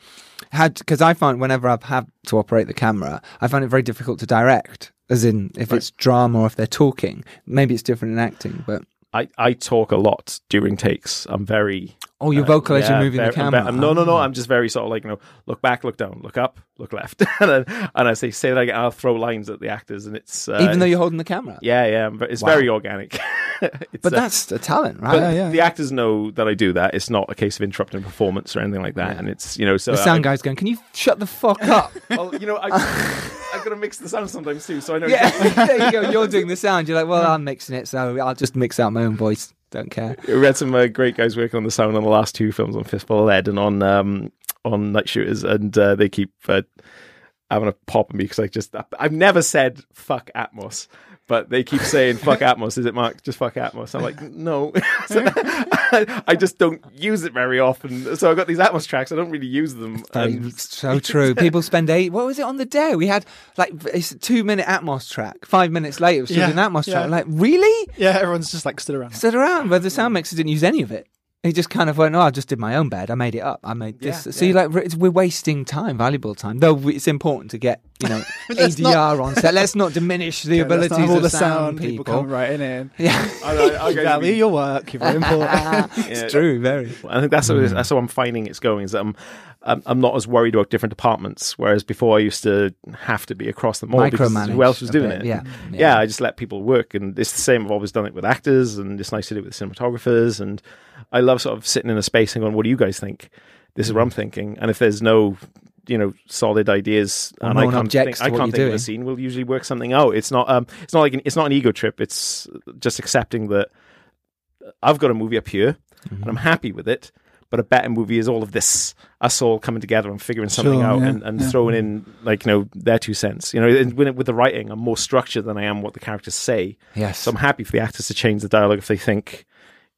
had because I find whenever I've had to operate the camera, I find it very difficult to direct. As in, if it's drama or if they're talking, maybe it's different in acting. But
I, I talk a lot during takes. I'm very
oh, your
uh,
vocal as you're moving
very-
the camera.
I'm- no, no, no.
Oh.
I'm just very sort of like you know, look back, look down, look up, look left, [LAUGHS] and, then, and I say say that again. I'll throw lines at the actors, and it's uh,
even though you're holding the camera.
yeah, yeah, I'm it's
Wow.
very organic. [LAUGHS] It's,
But
uh,
that's a talent, right?
But
Yeah, yeah.
the actors know that I do that. It's not a case of interrupting performance or anything like that. And it's you know so
the sound
I,
guy's going, "Can you shut the fuck up?" [LAUGHS]
Well, you know I I've got to mix the sound sometimes too, so I know.
yeah, [LAUGHS] there you go. You're doing the sound. You're like, "Well, I'm mixing it, so I'll just mix out my own voice. Don't care."
We had some uh, great guys working on the sound on the last two films on Fistful of Lead and on um, on Night Shooters, and uh, they keep uh, having a pop at me because I just I've never said fuck Atmos, but they keep saying fuck Atmos. Is it Marc? Just fuck Atmos. I'm like no, So [LAUGHS] I just don't use it very often. So I've got these Atmos tracks. I don't really use them.
Very-
And
so true. [LAUGHS] People spend eight. What was it on the day? We had like it's a two minute Atmos track. Five minutes later, it was still
Yeah,
an Atmos
yeah.
track. Like really?
Yeah, everyone's just like stood around.
Stood around, but the sound mixer didn't use any of it. He just kind of went, "Oh, I just did my own bed. I made it up. I made this."
Yeah,
so you
yeah.
like it's- we're wasting time, valuable time. Though it's important to get you know [LAUGHS]
Let's
ADR on set. Let's not diminish the
Yeah,
abilities
not have all
of
the
sound,
sound people
people.
come writing in.
Yeah,
I, I, I
value your work. You're very important. [LAUGHS]
it's true. Very.
I think that's how, mm. that's how I'm finding it's going. Is that I'm, I'm I'm not as worried about different departments. Whereas before I used to have to be across them all because
Micromanage
who else was doing
bit,
it?
yeah.
yeah,
Yeah.
I just let people work, and it's the same. I've always done it with actors, and it's nice to do it with cinematographers. And I love sort of sitting in a space and going, "What do you guys think? This is what I'm thinking." And if there's no you know solid ideas and
no
I can't think, I can't think of a scene we'll usually work something out it's not um it's not like an, it's not an ego trip it's just accepting that I've got a movie up here
Mm-hmm.
and I'm happy with it. But a better movie is all of this, us all coming together and figuring something
Sure,
out
yeah,
and, and
yeah.
throwing in like you know their two cents. You know, and with, with the writing, I'm more structured than I am what the characters say.
Yes.
So I'm happy for the actors to change the dialogue if they think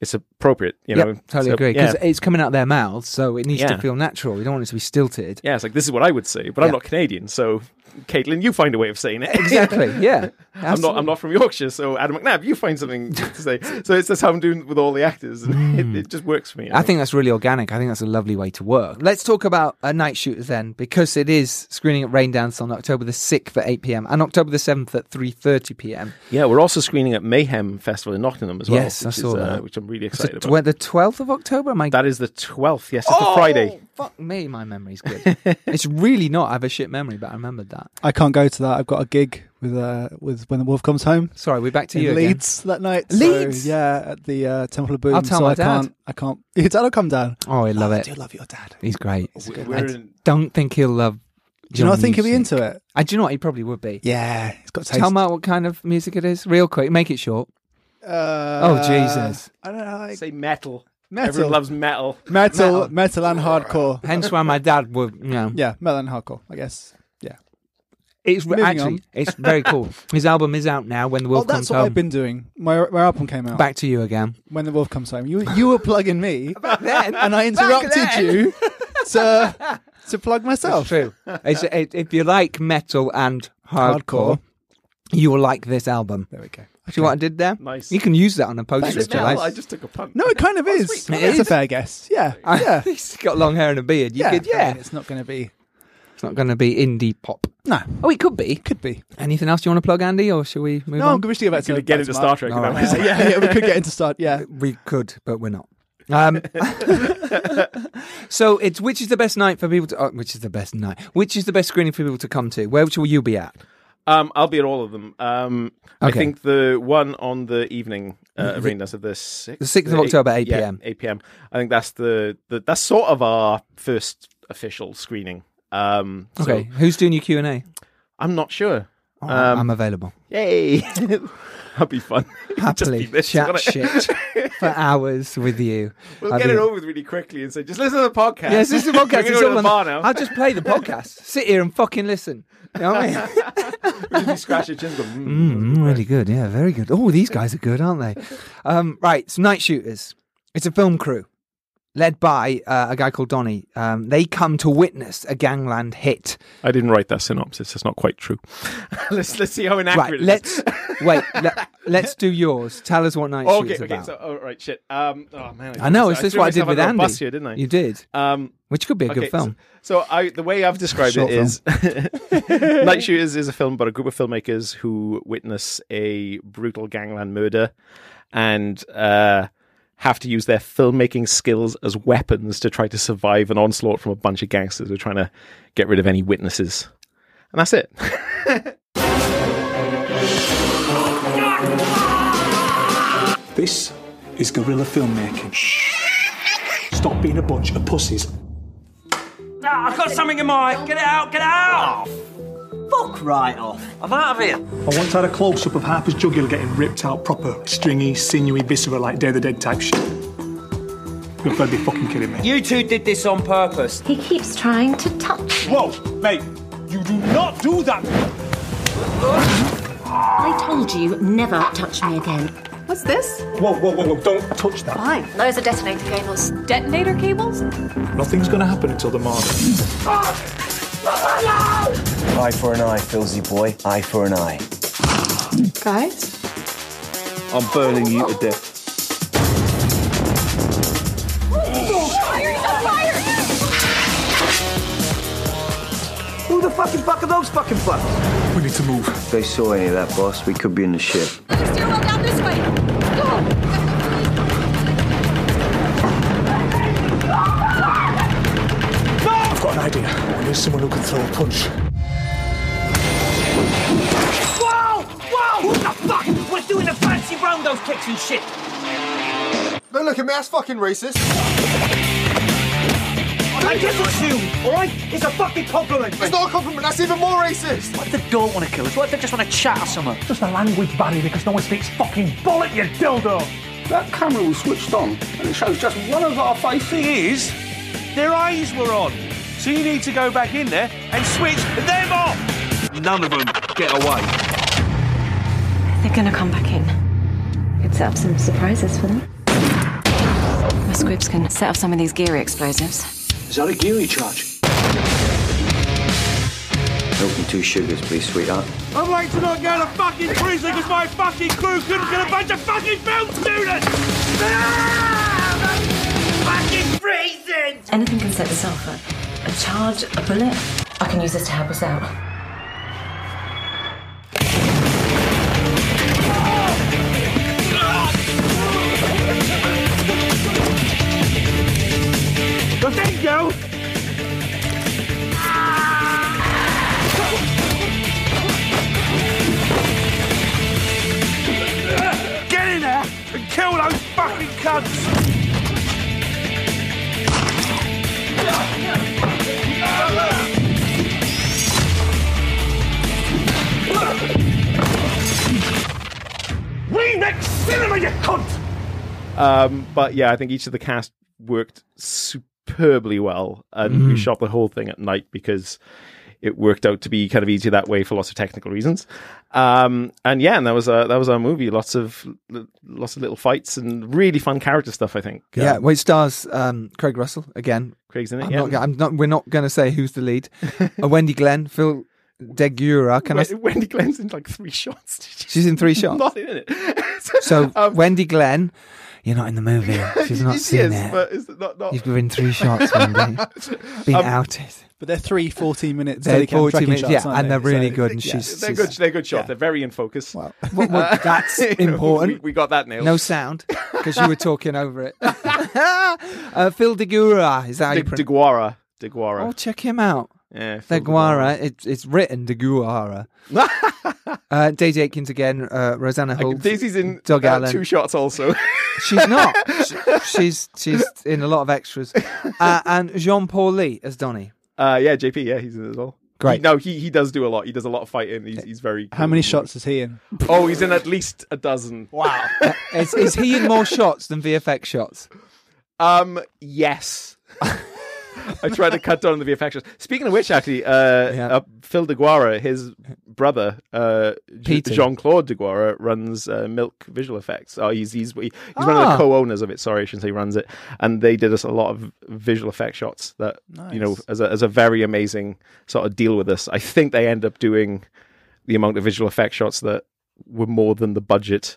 it's appropriate. You
Yep,
know,
totally
So,
agree.
Yeah.
Because it's coming out their mouths, so it needs to feel natural. We don't want it to be stilted.
yeah, it's like this is what I would say, but I'm not Canadian, so Caitlin, you find a way of saying it.
Exactly. [LAUGHS] Yeah.
I'm not. I'm not from Yorkshire, so Adam McNabb, you find something to [LAUGHS] say. So it's just how I'm doing with all the actors, and it, it just works for me. you
I
know?
think that's really organic. I think that's a lovely way to work. Let's talk about uh, Night Shooters then, because it is screening at Raindance on October the 6th at 8 pm and October the 7th at 3.30 pm.
Yeah, we're also screening at Mayhem Festival in Nottingham as well.
Yes, I saw
is, uh,
that.
which I'm really excited
the,
about.
tw- the 12th of October? Am I...
That is the 12th. Yes, it's a Friday.
Oh, Fuck me, my memory's good. [LAUGHS] it's really not. I have a shit memory, but I remembered that.
I can't go to that. I've got a gig with uh, with when the wolf comes home
Sorry, we're back to
in
you again.
Leeds that night. So,
Leeds?
yeah, at the uh, Temple of Boom.
I'll tell
so
my
I
dad.
can't. I can't. [LAUGHS] Your dad will come down.
Oh, I love
I
it.
I do love your dad.
He's great.
He's a good
We're
lad.
in-
Don't think he'll love.
Do you not
your
think he'll be into it?
I do you know what he probably would be.
Yeah, he's got taste.
Tell Marc what kind of music it is, real quick. Make it short.
Uh,
Oh, Jesus.
I don't know. Like
say metal.
Metal,
Everyone loves metal.
metal,
metal.
metal, and hardcore.
Hence why my dad would, you know.
Yeah, metal and hardcore. I guess. Yeah.
It's
Moving
actually
on.
it's very cool. [LAUGHS] His album is out now. When the wolf
oh, that's
comes
what
home.
I've been doing. My my album came out.
Back to you again.
when the wolf comes home. You you were plugging me, [LAUGHS]
then,
and I interrupted
then.
you [LAUGHS] to to plug
It's
myself.
true. It's, it, if you like metal and hardcore,
Hardcore.
you will like this album.
There we go.
See what I did there?
Nice.
You can use that on a poster
Thanks,
if you
I just took a punt.
No, it kind of is.
sweet.
It's a fair guess. Yeah, [LAUGHS] yeah, [LAUGHS]
He's got long hair and a beard. You
yeah.
could, yeah.
I mean, it's not going to be.
It's not going to be indie pop.
No,
Oh, it could be.
could be.
Anything else you want to plug, Andy, or shall we move
No,
on?
I'm going to go back to
get
back
into Star
Mark.
Trek.
All right.
that
yeah, yeah, we could get into start. Yeah, [LAUGHS]
We could, but we're not. Um, so it's which is the best night for people to? Oh, which is the best night? Which is the best screening for people to come to? Where will you be at?
Um, I'll be at all of them. Um, I
Okay.
think the one on the evening uh, arena dance of the sixth,
The 6th of October, 8
yeah,
p.m..
Eight p.m. I think that's the, the that's sort of our first official screening. Um, so
Okay, who's doing your Q and A?
I'm not sure.
Oh,
Um,
I'm available.
Yay! [LAUGHS] That'd be fun. [LAUGHS]
Happily
be this,
chat shit [LAUGHS] for hours with you.
We'll
I'd
get
be-
it over with really quickly and say, just listen to the podcast.
Yes, this is a podcast. It's all
to the
on-
bar now.
I'll just play the podcast. Sit here and fucking listen. You know what I mean?
Just scratch your chin. and Go, mm,
Mm, really good. Yeah, very good. Oh, these guys are good, aren't they? Um, right, so Night Shooters. It's a film crew led by uh, a guy called Donny. Um, they come to witness a gangland hit.
I didn't write that synopsis. It's not quite true. [LAUGHS] let's let's see how inaccurate
Right,
it is.
let's [LAUGHS] wait. Let, let's do yours. Tell us what Night
okay,
Shooters
okay.
about.
So, oh, right, shit. Um, oh man,
I know.
threw
It's just what I did with Andy.
Bus here, didn't I?
You did,
Um,
which could be a
okay,
good film.
So, so I, the way I've described
Short
it is, [LAUGHS] Night Shooters is a film about a group of filmmakers who witness a brutal gangland murder, and uh, have to use their filmmaking skills as weapons to try to survive an onslaught from a bunch of gangsters who are trying to get rid of any witnesses. And that's it. [LAUGHS]
This is guerrilla filmmaking. Stop being a bunch of pussies.
Ah, I've got something in mind. Get it out, get it out! Fuck right off. I'm out of here.
I once had a close up of Harper's jugular getting ripped out proper, stringy, sinewy, visceral, like Day of the Dead type shit. You've got to be fucking kidding me.
You two did this on purpose.
He keeps trying to touch me.
Whoa, mate,
You do not do that!
I told you never touch me again.
What's this?
Whoa, whoa, whoa, whoa, don't touch that.
Fine.
Those are detonator cables.
Detonator cables?
Nothing's gonna happen until the morning. Ah!
Eye for an eye, Filsy boy. Eye for an eye.
Guys?
I'm burning you to death.
Who the fucking fuck are those fucking fucks?
We need to move.
If they saw any of that, boss, we could be in the ship.
Stairwell down this way. Go.
I've got an idea. I need someone who can throw a punch.
Whoa! Who the fuck? We're doing the fancy round those kicks and shit!
Don't look at me, that's fucking racist.
I just assume, alright? It's a fucking compliment!
It's not a compliment, that's even more racist.
What if they don't want to kill us? What if they just want to chat or something?
Just a language barrier because no one speaks fucking bullet, you dildo!
That camera was switched on, and it shows just one of our faces.
Thing is, their eyes were on. So you need to go back in there and switch them off! None of them get away.
They're gonna come back in. Could set up some surprises for them. My squibs can set off some of these Geary explosives.
Is that a Geary charge?
Milk and two sugars, please, sweetheart.
I'm late to not go to fucking prison because my fucking crew couldn't get a bunch of fucking film students! Ah, fucking prison!
Anything can set this off. A, a charge, a bullet. I can use this to help us out.
But then go! Get in there and kill those fucking cunts! Remix cinema, you cunt!
Um, but yeah, I think each of the cast worked superbly well, and we shot the whole thing at night because it worked out to be kind of easy that way for lots of technical reasons. Um, and yeah, and that was uh, that was our movie. Lots of lots of little fights and really fun character stuff. I think.
Yeah,
Um,
well, it stars um, Craig Russell again.
Craig's in it.
I'm
yeah.
not, I'm not. We're not going to say who's the lead. uh, Wendy Glenn, Phil Degura. Can I? [LAUGHS]
Wendy Glenn's in like three shots. [LAUGHS]
She's in three shots.
Not in it.
So [LAUGHS]
Um,
Wendy Glenn, you're not in the movie. [LAUGHS] She's not
Yes,
seen it.
but is it not, not
You've been three shots, [LAUGHS] Wendy. Been
Um,
outed.
But they're three 14 minute
They're
Steadicam
40
tracking
minutes,
shots,
yeah, and
they?
they're really
So,
good. And
yeah.
she's,
they're
she's-
good. They're good shots.
yeah.
They're very in focus.
Well, [LAUGHS] well, well, that's important.
We, we got that nailed.
No sound because you were talking over it. uh, Phil Degura, is that how
De,
you pronounce?
Deguara. Deguara.
Oh, check him out.
Yeah, Phil
Deguara. It's it's written Deguara. [LAUGHS] uh, Daisy Aitkens again. Uh, Rosanna
Like,
Holt.
Daisy's in
Doug
uh,
Allen.
two shots also.
She's not. [LAUGHS] Sh- she's she's in a lot of extras. Uh, and Jean Paul Ly as Donny.
uh, yeah, JP. Yeah, he's in it as well.
Great.
He- no, he he does do a lot. He does a lot of fighting. He's he's very.
How many shots is he in?
Oh, he's in at least a dozen.
Wow. [LAUGHS]
Uh, is, is he in more shots than VFX shots?
Um, yes. I tried to cut down on the VFX. Speaking of which, actually, uh,
Yeah.
uh, Phil Deguara, his brother, uh. Jean Claude Deguara, runs uh, Milk Visual Effects. Oh, he's he's he's one of
Ah.
the co-owners of it. Sorry, I shouldn't say he runs it. And they did us a lot of visual effect shots that you know as a as a very amazing sort of deal with us. I think they end up doing the amount of visual effect shots that were more than the budget.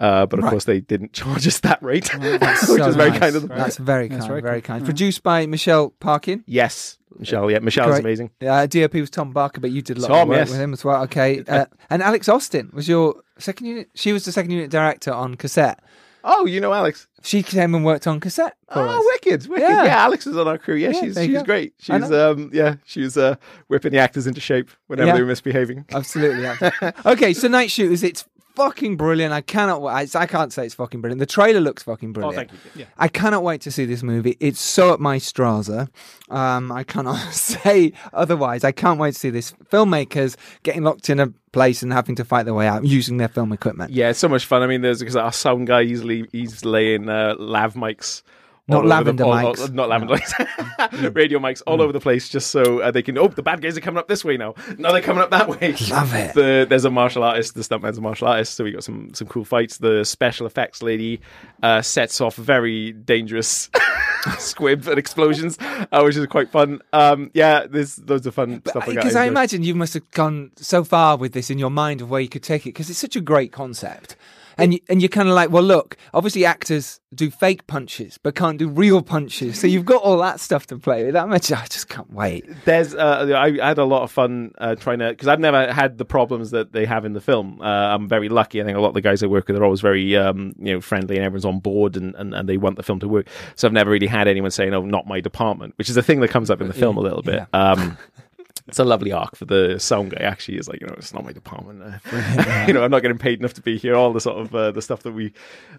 Uh, but of
Right.
course, they didn't [LAUGHS] charge us that rate,
That's
which
so
is very
nice.
kind of them.
That's very
That's
kind.
very
Very,
cool.
kind. Produced by Michelle Parkin.
Yes, Michelle. Yeah, Michelle's
Great.
amazing.
Uh, DOP was Tom Barker, but you did a lot
Tom,
of work
yes.
with him as well. Okay, [LAUGHS] uh, and Alex Austin was your second unit. She was the second unit director on cassette.
Oh, you know Alex.
She came and worked on cassette for us.
Oh, wicked, wicked.
Yeah.
Yeah. Alex is on our crew. Yeah,
Yeah,
she's she's
go.
great. She's um yeah, she was uh whipping the actors into shape whenever
Yeah.
they were misbehaving.
Absolutely. absolutely. [LAUGHS] okay, so Night Shooters, it's fucking brilliant. I cannot. I, I can't say it's fucking brilliant. The trailer looks fucking brilliant.
Oh, thank you. Yeah.
I cannot wait to see this movie. It's so up my Straza. Um, I cannot [LAUGHS] say otherwise. I can't wait to see this. Filmmakers getting locked in a place and having to fight their way out using their film equipment.
Yeah, it's so much fun. I mean, there's because our sound guy usually he's laying uh, lav mics
Not
over the-
lavender mics.
all- not lavender mics. [LAUGHS] radio mics all over the place, just so uh, they can. Oh, the bad guys are coming up this way now. Now they're coming up that way.
Love it.
The, there's a martial artist. The stuntman's a martial artist, so we got some some cool fights. The special effects lady uh, sets off very dangerous [LAUGHS] squib and explosions, uh, which is quite fun. Um, yeah, there's loads of fun stuff like.
Because I
enjoy.
imagine you must have gone so far with this in your mind of where you could take it because it's such a great concept. And you, and you're kind of like, well, look, obviously actors do fake punches, but can't do real punches. So you've got all that stuff to play with. That much, I just can't wait.
There's, uh, I I had a lot of fun uh, trying to because I've never had the problems that they have in the film. Uh, I'm very lucky. I think a lot of the guys I work with are always very, um, you know, friendly and everyone's on board and, and, and they want the film to work. So I've never really had anyone saying, "Oh, not my department," which is a thing that comes up in the film a little bit. Um, [LAUGHS] it's a lovely arc for the sound guy. Actually, is like you know, it's not my department. Uh, [LAUGHS] [LAUGHS] you know, I'm not getting paid enough to be here. All the sort of uh, the stuff that we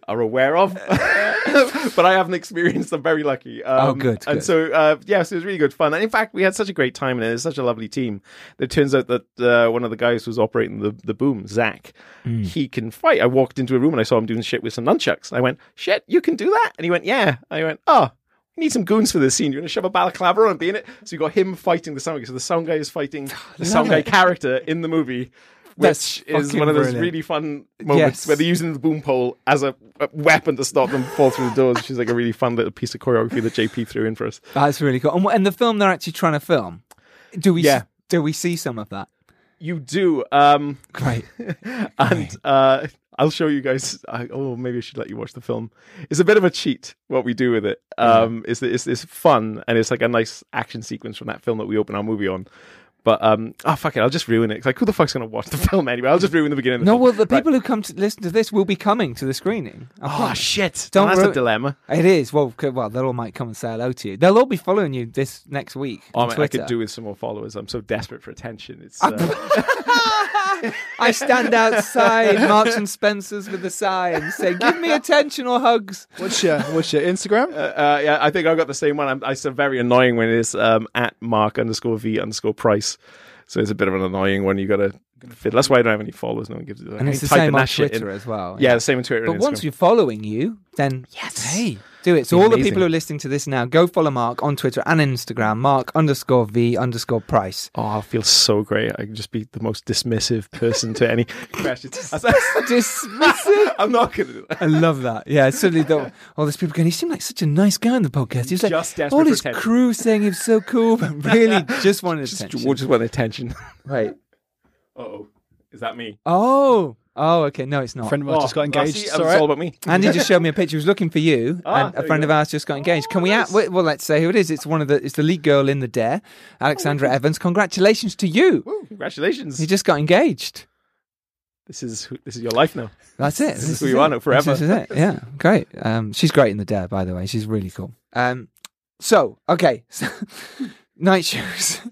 are aware of, [LAUGHS] but I haven't experienced. I'm very lucky. Um,
Oh, good,
And so, uh, yes, it was really good fun. And in fact, we had such a great time, and it's such a lovely team. It turns out that uh, one of the guys who was operating the the boom, Zach,
Mm.
he can fight. I walked into a room and I saw him doing shit with some nunchucks. I went, "Shit, you can do that?" And he went, "Yeah." I went, "Oh." Need some goons for this scene. You're going to shove a balaclava on and be in it. So you got him fighting the sound guy. So the sound guy is fighting [SIGHS] the sound guy character in the movie,
That's
which is one of those
brilliant.
really fun moments
Yes.
where they're using the boom pole as a, a weapon to stop them fall through the doors, which is like a really fun little piece of choreography that JP threw in for us.
That's really cool. And, wh- and the film they're actually trying to film, do we? s-
Yeah.
Do we see some of that?
You do. Um,
Great. [LAUGHS]
and uh, I'll show you guys. I, oh, maybe I should let you watch the film. It's a bit of a cheat what we do with it. Um, it's, it's it's fun and it's like a nice action sequence from that film that we open our movie on. But um, oh fuck it, I'll just ruin it. like, who the fuck's gonna watch the [LAUGHS] film anyway? I'll just ruin the beginning. Of the
No,
film.
well, the
Right.
people who come to listen to this will be coming to the screening. I
Oh
promise.
shit!
Don't
Don't that's
ru-
a dilemma.
It is. Well, c- well, they all might come and say hello to you. They'll all be following you this next week.
Oh,
on
man, I could do with some more followers. I'm so desperate for attention. It's uh, [LAUGHS] [LAUGHS] [LAUGHS]
I stand outside [LAUGHS] Marks and Spencers with a sign and say, "Give me attention or hugs."
What's your What's your Instagram?
Uh, uh, yeah, I think I've got the same one. I'm, it's a very annoying one. It's um, at marc underscore v underscore price. So it's a bit of an annoying one. You got to fit. That's why I don't have any followers. No one gives it.
And it's the same on Twitter as well.
Yeah, the same on Twitter.
But
and
once
Instagram.
you're following you, then yes, hey, do it. So all the people who are listening to this now, go follow Marc on Twitter and Instagram. Marc underscore v underscore price.
Oh, I feel so great. I can just be the most dismissive person to any questions. [LAUGHS]
Dismissive. [LAUGHS] [LAUGHS]
I'm not going to do that.
I love that. Yeah, suddenly the, all these people going, he seemed like such a nice guy on the podcast. He's like,
Just
all his
attention.
crew saying he was so cool, but really just wanted
Just,
attention.
just want attention.
Right.
Uh oh, is that me?
Oh. Oh, okay. No, it's not.
A friend of ours just got
Oh,
engaged.
see,
It's
it's
all right.
all about me.
Andy just showed me a picture. He was looking for you,
Ah,
and
there
a
you
friend
go.
of ours just got engaged. Can we? At, well, let's say who it is. It's one of the. It's the lead girl in the Dare, Alexandra Evans. Congratulations to you.
Woo, congratulations.
He just got engaged.
This is who- this is your life now.
That's it.
This is who you are
it.
now forever.
This is it. Yeah, great. Um, she's great in the Dare, by the way. She's really cool. Um, so okay, [LAUGHS] so, night shows. [LAUGHS]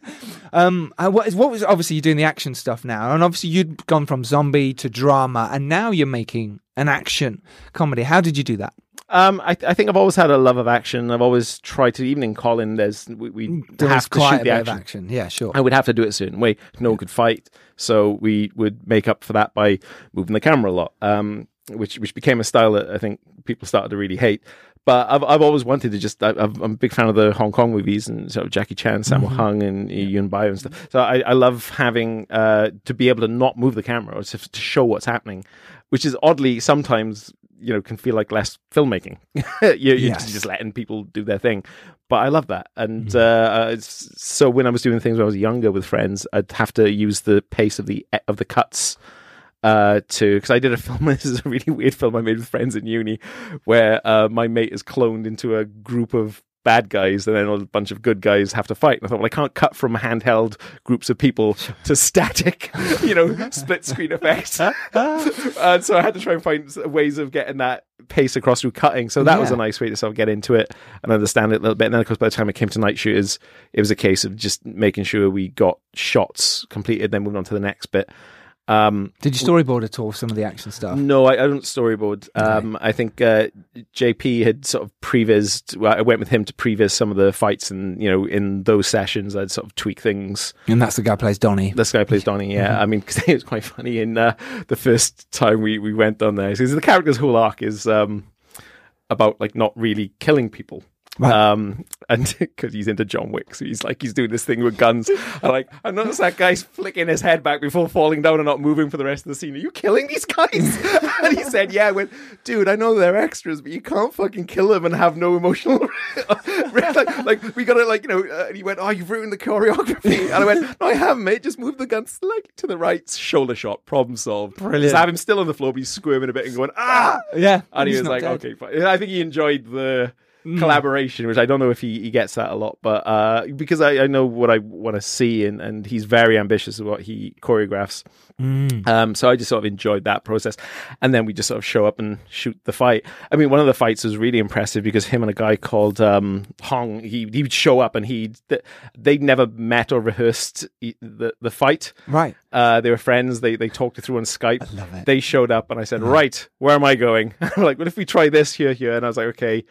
Um, uh, what, what was obviously you're doing the action stuff now, and obviously you'd gone from zombie to drama, and now you're making an action comedy. How did you do that?
Um, I, I think I've always had a love of action. I've always tried to, even in Colin, there's we, we
There
have to shoot the action.
action. Yeah, sure.
I would have to do it a certain way. No one could fight, so we would make up for that by moving the camera a lot, um, which which became a style that I think people started to really hate. But I've I've always wanted to just I, I've, I'm a big fan of the Hong Kong movies and sort of Jackie Chan, Sammo Hung, and Yuen Biao and stuff. So I, I love having uh, to be able to not move the camera or to, to show what's happening, which is oddly sometimes you know can feel like less filmmaking. [LAUGHS] you're, you're
Yes.
just, just letting people do their thing. But I love that, and uh, so when I was doing things when I was younger with friends, I'd have to use the pace of the of the cuts uh, to because I did a [LAUGHS] film. This is a really weird film I made with friends in uni, where uh, my mate is cloned into a group of bad guys, and then a bunch of good guys have to fight. And I thought, well, I can't cut from handheld groups of people to static, [LAUGHS] you know, [LAUGHS] split screen effects. and so I had to try and find ways of getting that pace across through cutting. So that was a nice way to sort of get into it and understand it a little bit. And then, of course, by the time it came to night shooters, it was a case of just making sure we got shots completed, then moving on to the next bit. Um,
Did you storyboard at all some of the action stuff?
no, I, I don't storyboard. Um, I think uh, JP had sort of prevised. Well, I went with him to previs some of the fights, and you know, in those sessions, I'd sort of tweak things.
And that's the guy who plays Donnie.
The guy plays Donnie, yeah. I mean, [LAUGHS] because it was quite funny in uh, the first time we, we went on there. Because the character's whole arc is um, about like not really killing people.
Right.
Um, and [LAUGHS] because he's into John Wick, so he's like he's doing this thing with guns. I like I noticed that guy's flicking his head back before falling down and not moving for the rest of the scene. Are you killing these guys? [LAUGHS] and he said, "Yeah." I went, dude, I know they're extras, but you can't fucking kill them and have no emotional. [LAUGHS] like, like we gotta like you know. Uh, and he went, "Oh, you've ruined the choreography." And I went, "No, I haven't, mate. Just move the gun slightly to the right, shoulder shot, problem solved."
Brilliant.
Just have him still on the floor, but he's squirming a bit and going, "Ah."
Yeah.
And he was like,
dead.
okay, fine. I think he enjoyed the collaboration, which I don't know if he, he gets that a lot, but uh, because I, I know what I want to see, and, and he's very ambitious with what he choreographs. Um, so I just sort of enjoyed that process, and then we just sort of show up and shoot the fight. I mean, one of the fights was really impressive because him and a guy called um, Hong, he he would show up and he they'd never met or rehearsed the the fight.
Right.
Uh, they were friends. They they talked it through on Skype. They showed up, and I said, "Right, where am I going?" [LAUGHS] I'm like, "What if we try this here, here?" And I was like, "Okay."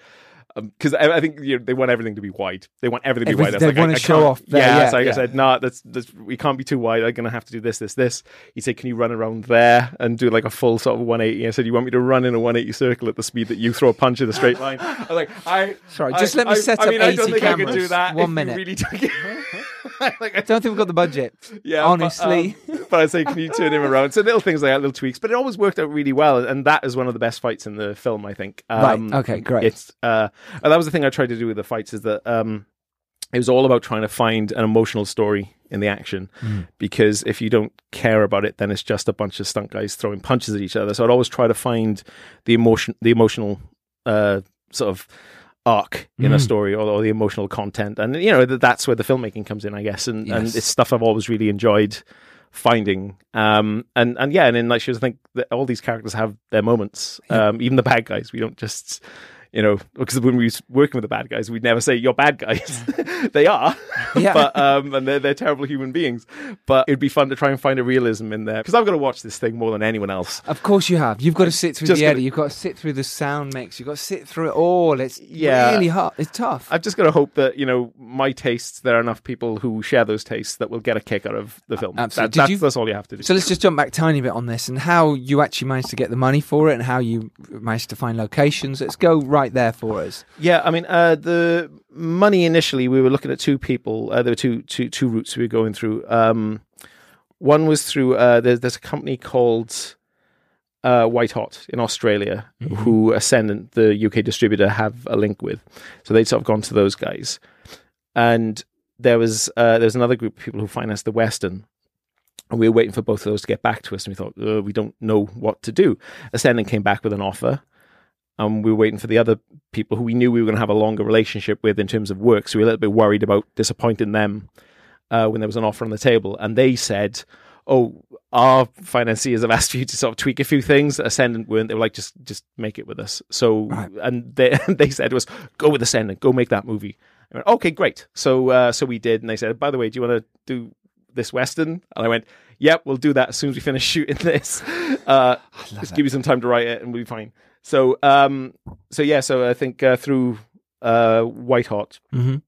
Um, because I, I think you know, they want everything to be wide. They want everything to be
Everything-
wide.
They
like, I-
wanna
I
show off there,
Yeah,
yeah,
so I
yeah.
said, "No, that's, that's we can't be too wide. I'm gonna have to do this, this, this." He said, "Can you run around there and do like a full sort of 180?" I said, "You want me to run in a 180 circle at the speed that you throw a punch in a straight line?" [LAUGHS] I was like, "I
Sorry,
I-
just let me
I-
set
I
up
mean, I don't
80
think I could do
cameras.
that.
One
if
minute.
Really took it. [LAUGHS] [LAUGHS] like, I
Don't think we've got the budget.
yeah, but,
honestly.
um, but, I say, can you turn him around? So little things like that, little tweaks, but it always worked out really well, and that is one of the best fights in the film, I think. Um,
Right, okay, great.
It's uh, and that was the thing I tried to do with the fights is that um, it was all about trying to find an emotional story in the action,
Mm.
because if you don't care about it, then it's just a bunch of stunt guys throwing punches at each other. So I'd always try to find the emotion, the emotional uh, sort of arc in a
Mm.
story or, or the emotional content. And you know th- that's where the filmmaking comes in i guess. And, and it's stuff i've always really enjoyed finding. Um and and yeah and in like shows i think that all these characters have their moments. Um even the bad guys we don't just you know because when we was working with the bad guys we'd never say you're bad guys [LAUGHS] they are [LAUGHS]
Yeah.
but um and they're, they're terrible human beings but it'd be fun to try and find a realism in there because i've got to watch this thing more than anyone else
Of course you have. You've got to sit through
Just
the edit. You've got to sit through the sound mix. You've got to sit through it all. It's
Yeah.
really hard. It's tough.
I've just got to hope that you know my tastes. There are enough people who share those tastes that will get a kick out of the film.
absolutely.
That- that's,
you-
that's all you have to do.
So let's just jump back a tiny bit on this and how you actually managed to get the money for it and how you managed to find locations. Let's go right there for us.
Yeah, I mean, uh, the money initially, we were looking at two people. Uh, there were two, two, two routes we were going through. Um, one was through uh, there's, there's a company called uh, White Hot in Australia, who Ascendant, the UK distributor, have a link with. So they'd sort of gone to those guys, and there was uh, there was another group of people who financed the Western. And we were waiting for both of those to get back to us, and we thought uh, we don't know what to do. Ascendant came back with an offer, and we were waiting for the other people who we knew we were going to have a longer relationship with in terms of work. So we were a little bit worried about disappointing them uh, when there was an offer on the table. And they said, "Oh, our financiers have asked for you to sort of tweak a few things." Ascendant weren't. They were like, "Just, just make it with us." So, and they [LAUGHS] they said to us, "Go with Ascendant. Go make that movie." I went, "Okay, great." So, uh, so we did. And they said, "By the way, do you want to do this western?" And I went, "Yep, we'll do that as soon as we finish [LAUGHS] shooting this. Uh, just give you some time to write it, and we'll be fine." So, um, so yeah, so I think uh, through uh, White Hot,
Mhm.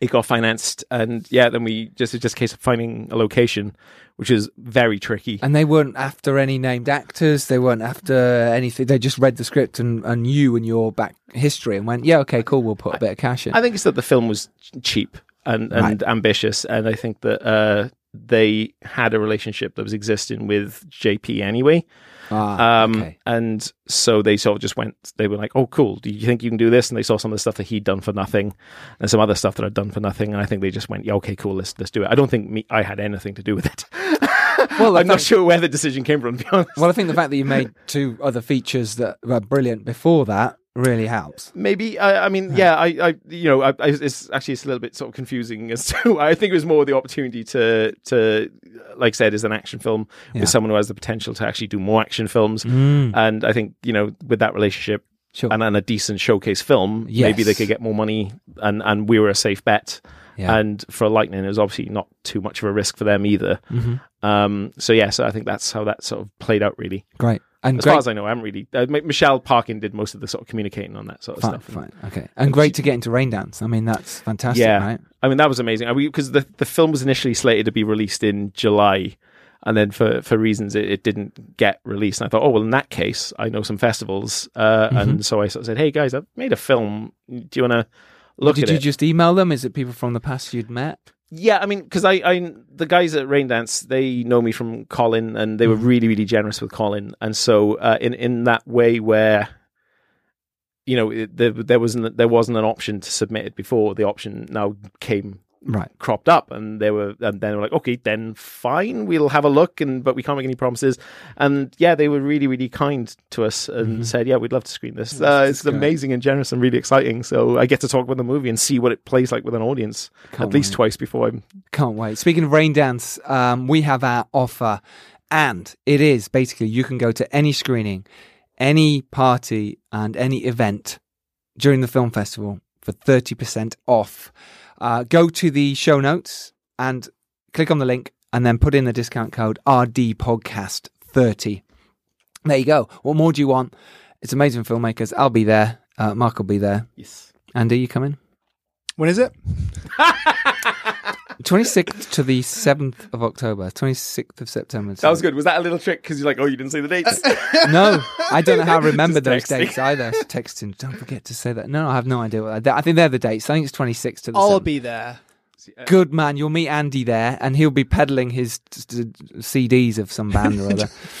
it got financed, and yeah, then we just it's just a case of finding a location, which is very tricky.
And they weren't after any named actors. They weren't after anything. They just read the script and, and you and your back history and went, yeah, okay, cool. We'll put a bit of cash in.
I think it's that the film was cheap and, and ambitious, and I think that uh, they had a relationship that was existing with JP anyway.
Ah,
um,
okay.
And so they sort of just went, they were like, oh, cool. Do you think you can do this? And they saw some of the stuff that he'd done for nothing and some other stuff that I'd done for nothing. And I think they just went, yeah, okay, cool, let's, let's do it. I don't think me, I had anything to do with it. [LAUGHS]
Well,
I'm not sure where the decision came from, to be honest.
Well, I think the fact that you made two other features that were brilliant before that really helps.
Maybe I, I mean, yeah, I, I, you know, I, I, it's actually it's a little bit sort of confusing as [LAUGHS] to. I think it was more the opportunity to, to, like I said, is an action film
Yeah.
with someone who has the potential to actually do more action films,
Mm.
and I think you know, with that relationship
Sure.
and, and a decent showcase film, maybe they could get more money, and and we were a safe bet.
Yeah.
And for Lightning, it was obviously not too much of a risk for them either.
Mhm.
Um, so yeah, so I think that's how that sort of played out, really.
Great. And
as
great.
far as I know, I haven't really. Uh, Michelle Parkin did most of the sort of communicating on that sort of
Fine,
stuff.
fine. Okay. And great to get into Raindance. I mean, that's fantastic,
yeah,
right?
I mean that was amazing. Because the the film was initially slated to be released in July, and then for for reasons it, it didn't get released. And I thought, oh well, in that case, I know some festivals, uh,
Mm-hmm.
and so I sort of said, hey guys, I've made a film. Do you want to look
Did you
it?
just email them? Is it people from the past you'd met?
Yeah, I mean, because I, I, the guys at Raindance, they know me from Colin, and they were really, really generous with Colin, and so uh, in in that way where, you know, it, there there wasn't there wasn't an option to submit it before. The option now came
Right.
cropped up, and they were, and then they were like, okay, then fine, we'll have a look, and but we can't make any promises. And yeah, they were really, really kind to us and said, yeah, we'd love to screen this. Uh, it's
great.
amazing and generous and really exciting. So I get to talk about the movie and see what it plays like with an audience
Can't
at least twice before I'm
Can't wait. Speaking of Raindance, um, we have our offer, and it is basically you can go to any screening, any party, and any event during the film festival for 30% off. Uh, go to the show notes and click on the link and then put in the discount code RD Podcast 30. There you go. What more do you want? It's amazing filmmakers. I'll be there. Uh, Marc will be there.
Yes.
Andy, you coming?
When is it? [LAUGHS]
26th to the 7th of October, 26th of September.
That was good. Was that a little trick? Because you're like, oh, you didn't say the dates. [LAUGHS]
No, I don't know how I remember
Just
those
texting.
dates either. [LAUGHS] Texting, don't forget to say that. No, I have no idea. What I think they're the dates. I think it's 26th to the
I'll
7th.
be there.
Uh, good man, you'll meet Andy there, and he'll be peddling his t- t- CDs of some band or other. [LAUGHS]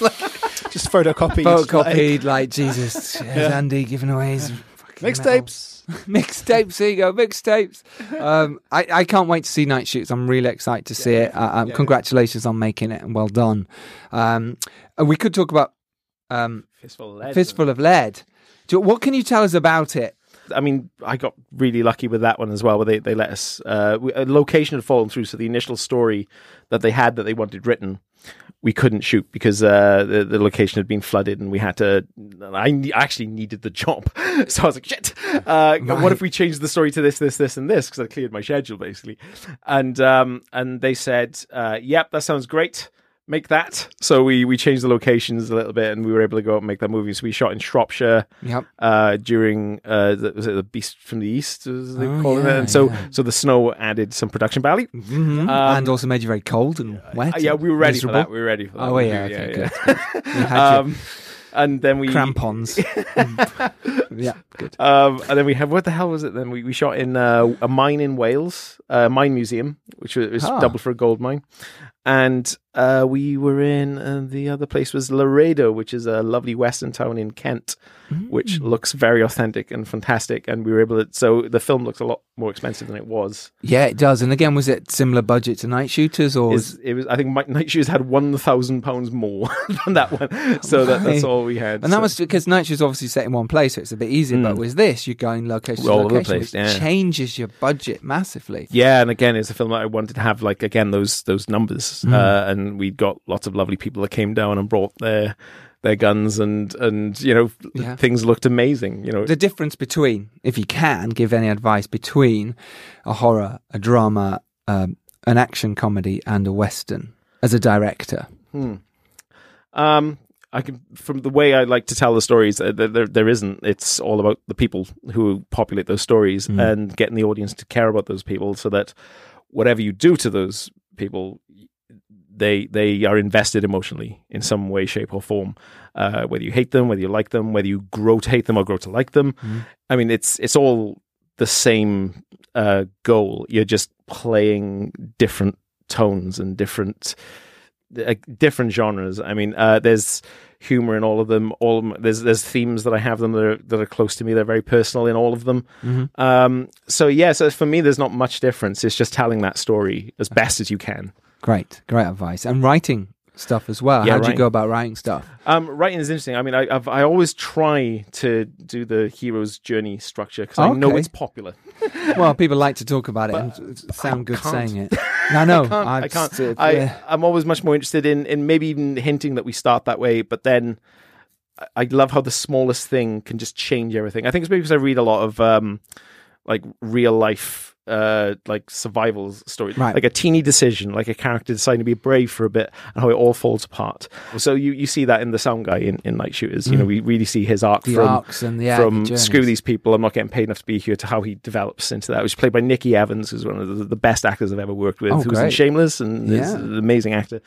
Just photocopied.
Photocopied, like Jesus. Here's Andy giving away his fucking
Like,
metal.
mixtapes. [LAUGHS]
mixtapes. There you go, mixtapes. Um, I, I can't wait to see Night Shoots. I'm really excited to see it. Uh, um, Congratulations on making it, and well done. Um, and we could talk about um,
Fistful of lead.
Fistful of Lead. Do- What can you tell us about it?
I mean, I got really lucky with that one as well, where they, they let us. Uh, we, a location had fallen through, so the initial story that they had that they wanted written, we couldn't shoot because uh, the, the location had been flooded, and we had to. I ne- actually needed the job, [LAUGHS] so I was like, "Shit! Uh, What if we changed the story to this, this, this, and this?" Because I cleared my schedule basically, and um, and they said, uh, "Yep, that sounds great." Make that. So we we changed the locations a little bit, and we were able to go out and make that movie. So we shot in Shropshire
Yep.
uh, during uh, the, was it the Beast from the East, as they
Oh,
call it? And so,
yeah.
so the snow added some production value.
Mhm.
Um,
and also made you very cold and wet.
Uh, yeah, we were ready
miserable.
for that. We were ready for that.
Oh, [LAUGHS]
We-
yeah, [LAUGHS] okay,
yeah.
good.
Um, and then we
crampons. yeah, good.
Um, and then we have what the hell was it? Then we, we shot in uh, a mine in Wales, a mine museum, which was, was
Ah.
double for a gold mine. And uh, we were in uh, the other place was Laredo, which is a lovely western town in Kent, which
Mm.
looks very authentic and fantastic. And we were able to. So the film looks a lot more expensive than it was.
Yeah, it does. And again, was it similar budget to Night Shooters or?
Is it was? I think my, Night Shooters had one thousand pounds more [LAUGHS] than that one. So that, that's all we had.
and that was because Night Shooters obviously set in one place, so it's a bit easier. But
Mm.
with this, you're going location to
All over the
location,
place,
which
yeah.
changes your budget massively.
Yeah, and again, it's a film that I wanted to have like again those those numbers,
Mm.
uh, and we got lots of lovely people that came down and brought their their guns, and and you know
Yeah.
things looked amazing. You know,
The difference between, if you can give any advice between a horror, a drama, um, an action comedy, and a western as a director.
um, I can from the way I like to tell the stories, uh, there, there there isn't. It's all about the people who populate those stories
Mm.
and getting the audience to care about those people, so that whatever you do to those people. They they are invested emotionally in some way, shape, or form. Uh, whether you hate them, whether you like them, whether you grow to hate them or grow to like them. I mean, it's it's all the same uh, goal. You're just playing different tones and different uh, different genres. I mean, uh, there's humor in all of them. All of them- there's there's themes that I have them that are that are close to me. They're very personal in all of them.
Mm-hmm.
Um, so yeah, so for me, there's not much difference. It's just telling that story as best as you can.
Great, great advice. And writing stuff as well.
Yeah,
How do you go about writing stuff?
Um, writing is interesting. I mean, I I've, I always try to do the hero's journey structure because I know it's popular. [LAUGHS]
Well, people like to talk about it and sound good saying it. [LAUGHS] I know.
I can't. I, can't.
st-
I,
yeah.
I'm always much more interested in, in maybe even hinting that we start that way, but then I- I love how the smallest thing can just change everything. I think it's maybe because I read a lot of um, like real life uh, like survival story,
Right.
like a teeny decision, like a character deciding to be brave for a bit, and how it all falls apart. So you, you see that in the sound guy in, in Night Shooters. You know, we really see his arc
Mm. The
from
arcs and the- yeah,
from
the
screw these people. I'm not getting paid enough to be here to how he develops into that. Which is played by Nicky Evans, who's one of the, the best actors I've ever worked with.
Oh,
who's in
great.
Shameless and is
Yeah.
an amazing actor.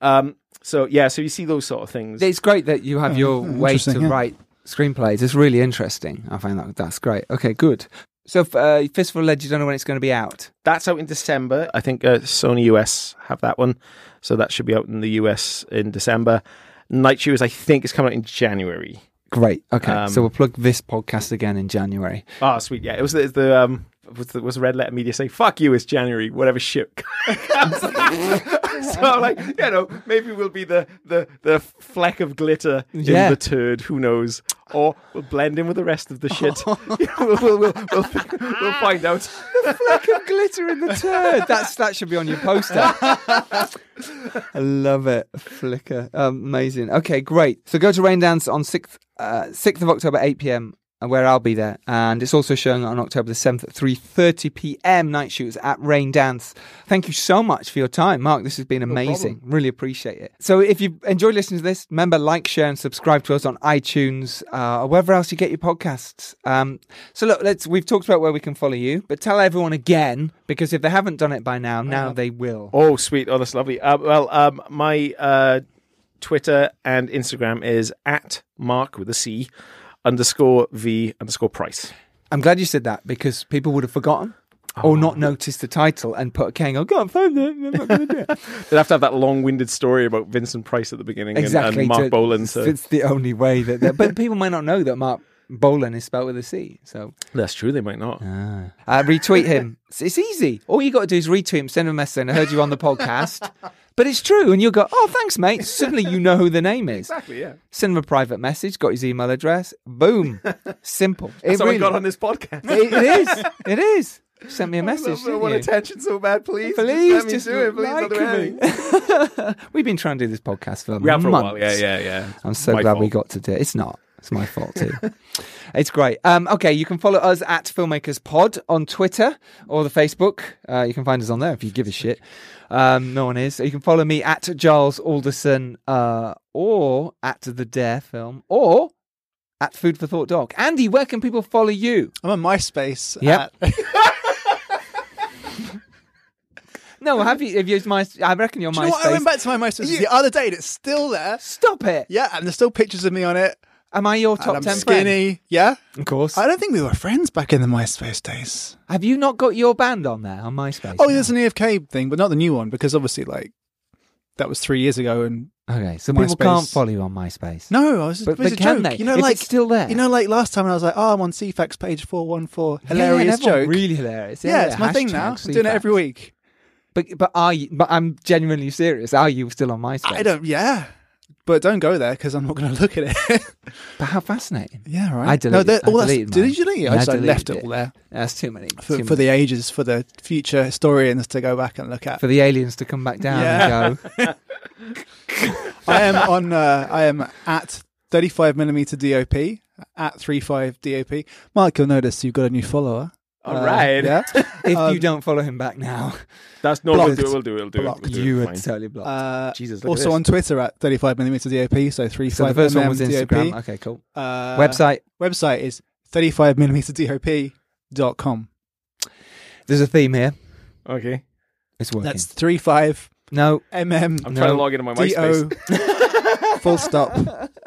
Um, so yeah, so you see those sort of things.
It's great that you have
Oh,
your way to
yeah.
write screenplays. It's really interesting. I find that that's great. Okay, good. So, uh, Fistful of Lead, you don't know when it's going to be out.
That's out in December. I think uh, Sony US have that one, so that should be out in the US in December. Night Shooters, I think, is coming out in January.
Great. Okay,
Um,
so well plug this podcast again in January.
Oh, sweet! Yeah, it was the, the um was the, was Red Letter Media saying "fuck you" it's January, whatever shit. [LAUGHS] so I'm like, you know, maybe we'll be the the the fleck of glitter
Yeah.
in the turd. Who knows? Or we'll blend in with the rest of the shit. [LAUGHS] [LAUGHS] we'll, we'll, we'll, we'll, find out.
Fleck of glitter in the turd. That's that should be on your poster. I love it. Flicker. Um, amazing. Okay, great. So go to Raindance on sixth uh, sixth of October, eight PM. Uh, Where I'll be there, and it's also showing on October the seventh at three thirty PM. Night shoots at Raindance. Thank you so much for your time, Marc. This has been amazing. really appreciate it. So, if you enjoyed listening to this, remember like, share, and subscribe to us on iTunes uh, or wherever else you get your podcasts. Um, so, look, let's. We've talked about where we can follow you, but tell everyone again because if they haven't done it by now, now they will.
Oh, sweet! Oh, that's lovely. Uh, well, um, my uh, Twitter and Instagram is at Marc with a C underscore V underscore Price.
I'm glad you said that because people would have forgotten. Or not noticed the title and put a king. I can't find it. I'm not going to do it. [LAUGHS]
They'd have to have that long-winded story about Vincent Price at the beginning and-
exactly.
and, Marc
to-
Bolan. So
It's the only way that. but people might not know that Marc Bolan is spelled with a C. So
that's true. They might not.
uh, retweet him. It's, it's easy. All you got to do is retweet him, send him a message, "I heard you on the podcast." [LAUGHS] But it's true, and you'll go, "Oh, thanks, mate." Suddenly, you know who the name [LAUGHS] is.
Exactly. Yeah.
Send him a private message. Got his email address. Boom. [LAUGHS] Simple.
That's
it
how
really,
I got on this podcast.
It, it is. It is. Sent me a [LAUGHS] message.
I want attention so bad, please.
Please,
let me
just
do it. Please,
like me. We've been trying to do this podcast for
We have for a
months.
while. Yeah, yeah, yeah.
I'm so
My
glad we got to do it. It's not. It's my fault too. [LAUGHS] it's great. Um, okay, you can follow us at Filmmakers Pod on Twitter or the Facebook. Uh, you can find us on there if you give a shit. Um, no one is. You can follow me at Giles Alderson uh, or at the Dare Film or at Food for Thought Doc. Andy, where can people follow you?
I'm on MySpace.
Yep.
at- [LAUGHS]
No, have you? Have you used my? I reckon you're
you
MySpace.
know what? I went back to my MySpace the other day and it's still there.
Stop it.
Yeah, and there's still pictures of me on it.
Am I your
and
top
I'm
ten
skinny.
friend?
Yeah.
Of course.
I don't think we were friends back in the MySpace days.
Have you not got your band on there on MySpace?
Oh,
now?
there's an EFK thing, but not the new one because obviously, like, that was three years ago. And
Okay, so people can't follow you on MySpace.
no, I was just
But-
it was
but
a
can
joke.
they?
You know,
If
like
it's still there?
You know, like last time I was like, oh, I'm on Ceefax page four one four. Hilarious
that's not
joke.
Really hilarious.
yeah, it's my thing
hashtag
now. I'm doing it every week.
But but are you? But I'm genuinely serious. Are you still on MySpace?
I don't. Yeah, but don't go there because I'm not going [LAUGHS] to look at it.
But how fascinating.
yeah, right.
I
no,
deleted.
that-
I
all that's-
deleted
did you delete?
Yeah,
I just like, left it all there
That's too many.
for,
too
for the ages, for the future historians to go back and look at.
for the aliens to come back down and go. [LAUGHS]
I am on. Uh, I am at 35 millimeter DOP at 35 DOP. Marc, you'll notice you've got a new follower.
All
Uh,
right.
Yeah. [LAUGHS]
If
Um,
you don't follow him back now, [LAUGHS]
That's no. We'll do it. We'll do it. We'll do it. We'll do
you are totally blocked.
Uh,
Jesus.
Also on Twitter at 35 millimeter DOP. So 35
so the first one was
mm
Instagram.
DOP.
Okay, cool.
Uh,
Website.
Website is 35 millimeter DOP.com.
There's a theme here.
Okay.
It's working.
That's 35
no.
mm
I'm
No.
trying to log into my MySpace.
DO [LAUGHS] full stop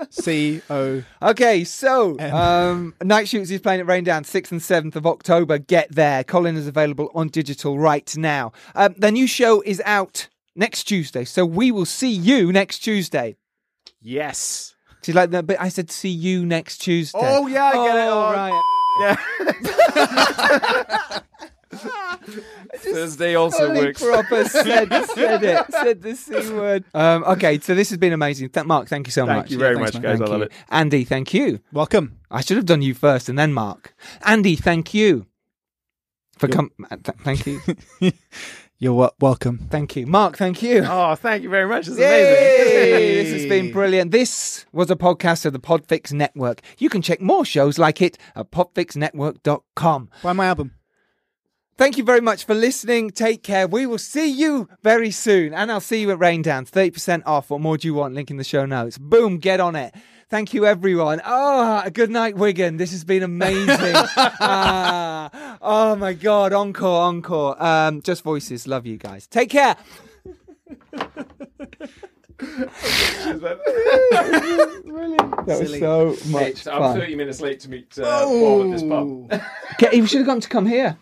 C O.
Okay, so
Um,
Night Shoots is playing at Rain Down, 6th and 7th of October. Get there. Colin is available on digital right now. Um, the new show is out next Tuesday, so we will see you next Tuesday.
Yes.
Do you like that? But I said see you next Tuesday.
Oh, yeah, I get it.
Oh,
Oh,
right. [LAUGHS] [LAUGHS] [LAUGHS]
Thursday also
Fully
works.
proper said, [LAUGHS] said it. Said the C word. Um, okay, so this has been amazing. Th- Marc, thank you so
Thank
much.
Thank you very
thanks,
much, guys.
Thank
I love
you.
it.
Andy, thank you.
Welcome.
I should have done you first and then Marc. Andy, thank you. For com- th- thank you. [LAUGHS]
You're wel- welcome.
Thank you. Marc, thank you.
Oh, thank you very much.
It's
amazing.
This has been brilliant. This was a podcast of the Podfix Network. You can check more shows like it at podfixnetwork.com.
Buy my album.
Thank you very much for listening. Take care. We will see you very soon. And I'll see you at Raindance. 30% off. What more do you want? Link in the show notes. Boom, get on it. Thank you, everyone. Oh, good night, Wigan. This has been amazing. [LAUGHS] Ah, oh, my God. Encore, encore. Um, just voices. Love you guys. Take care. That was so much
I'm
fun.
30 minutes late to meet uh, Bob at this pub.
Get, you should have got him to come here.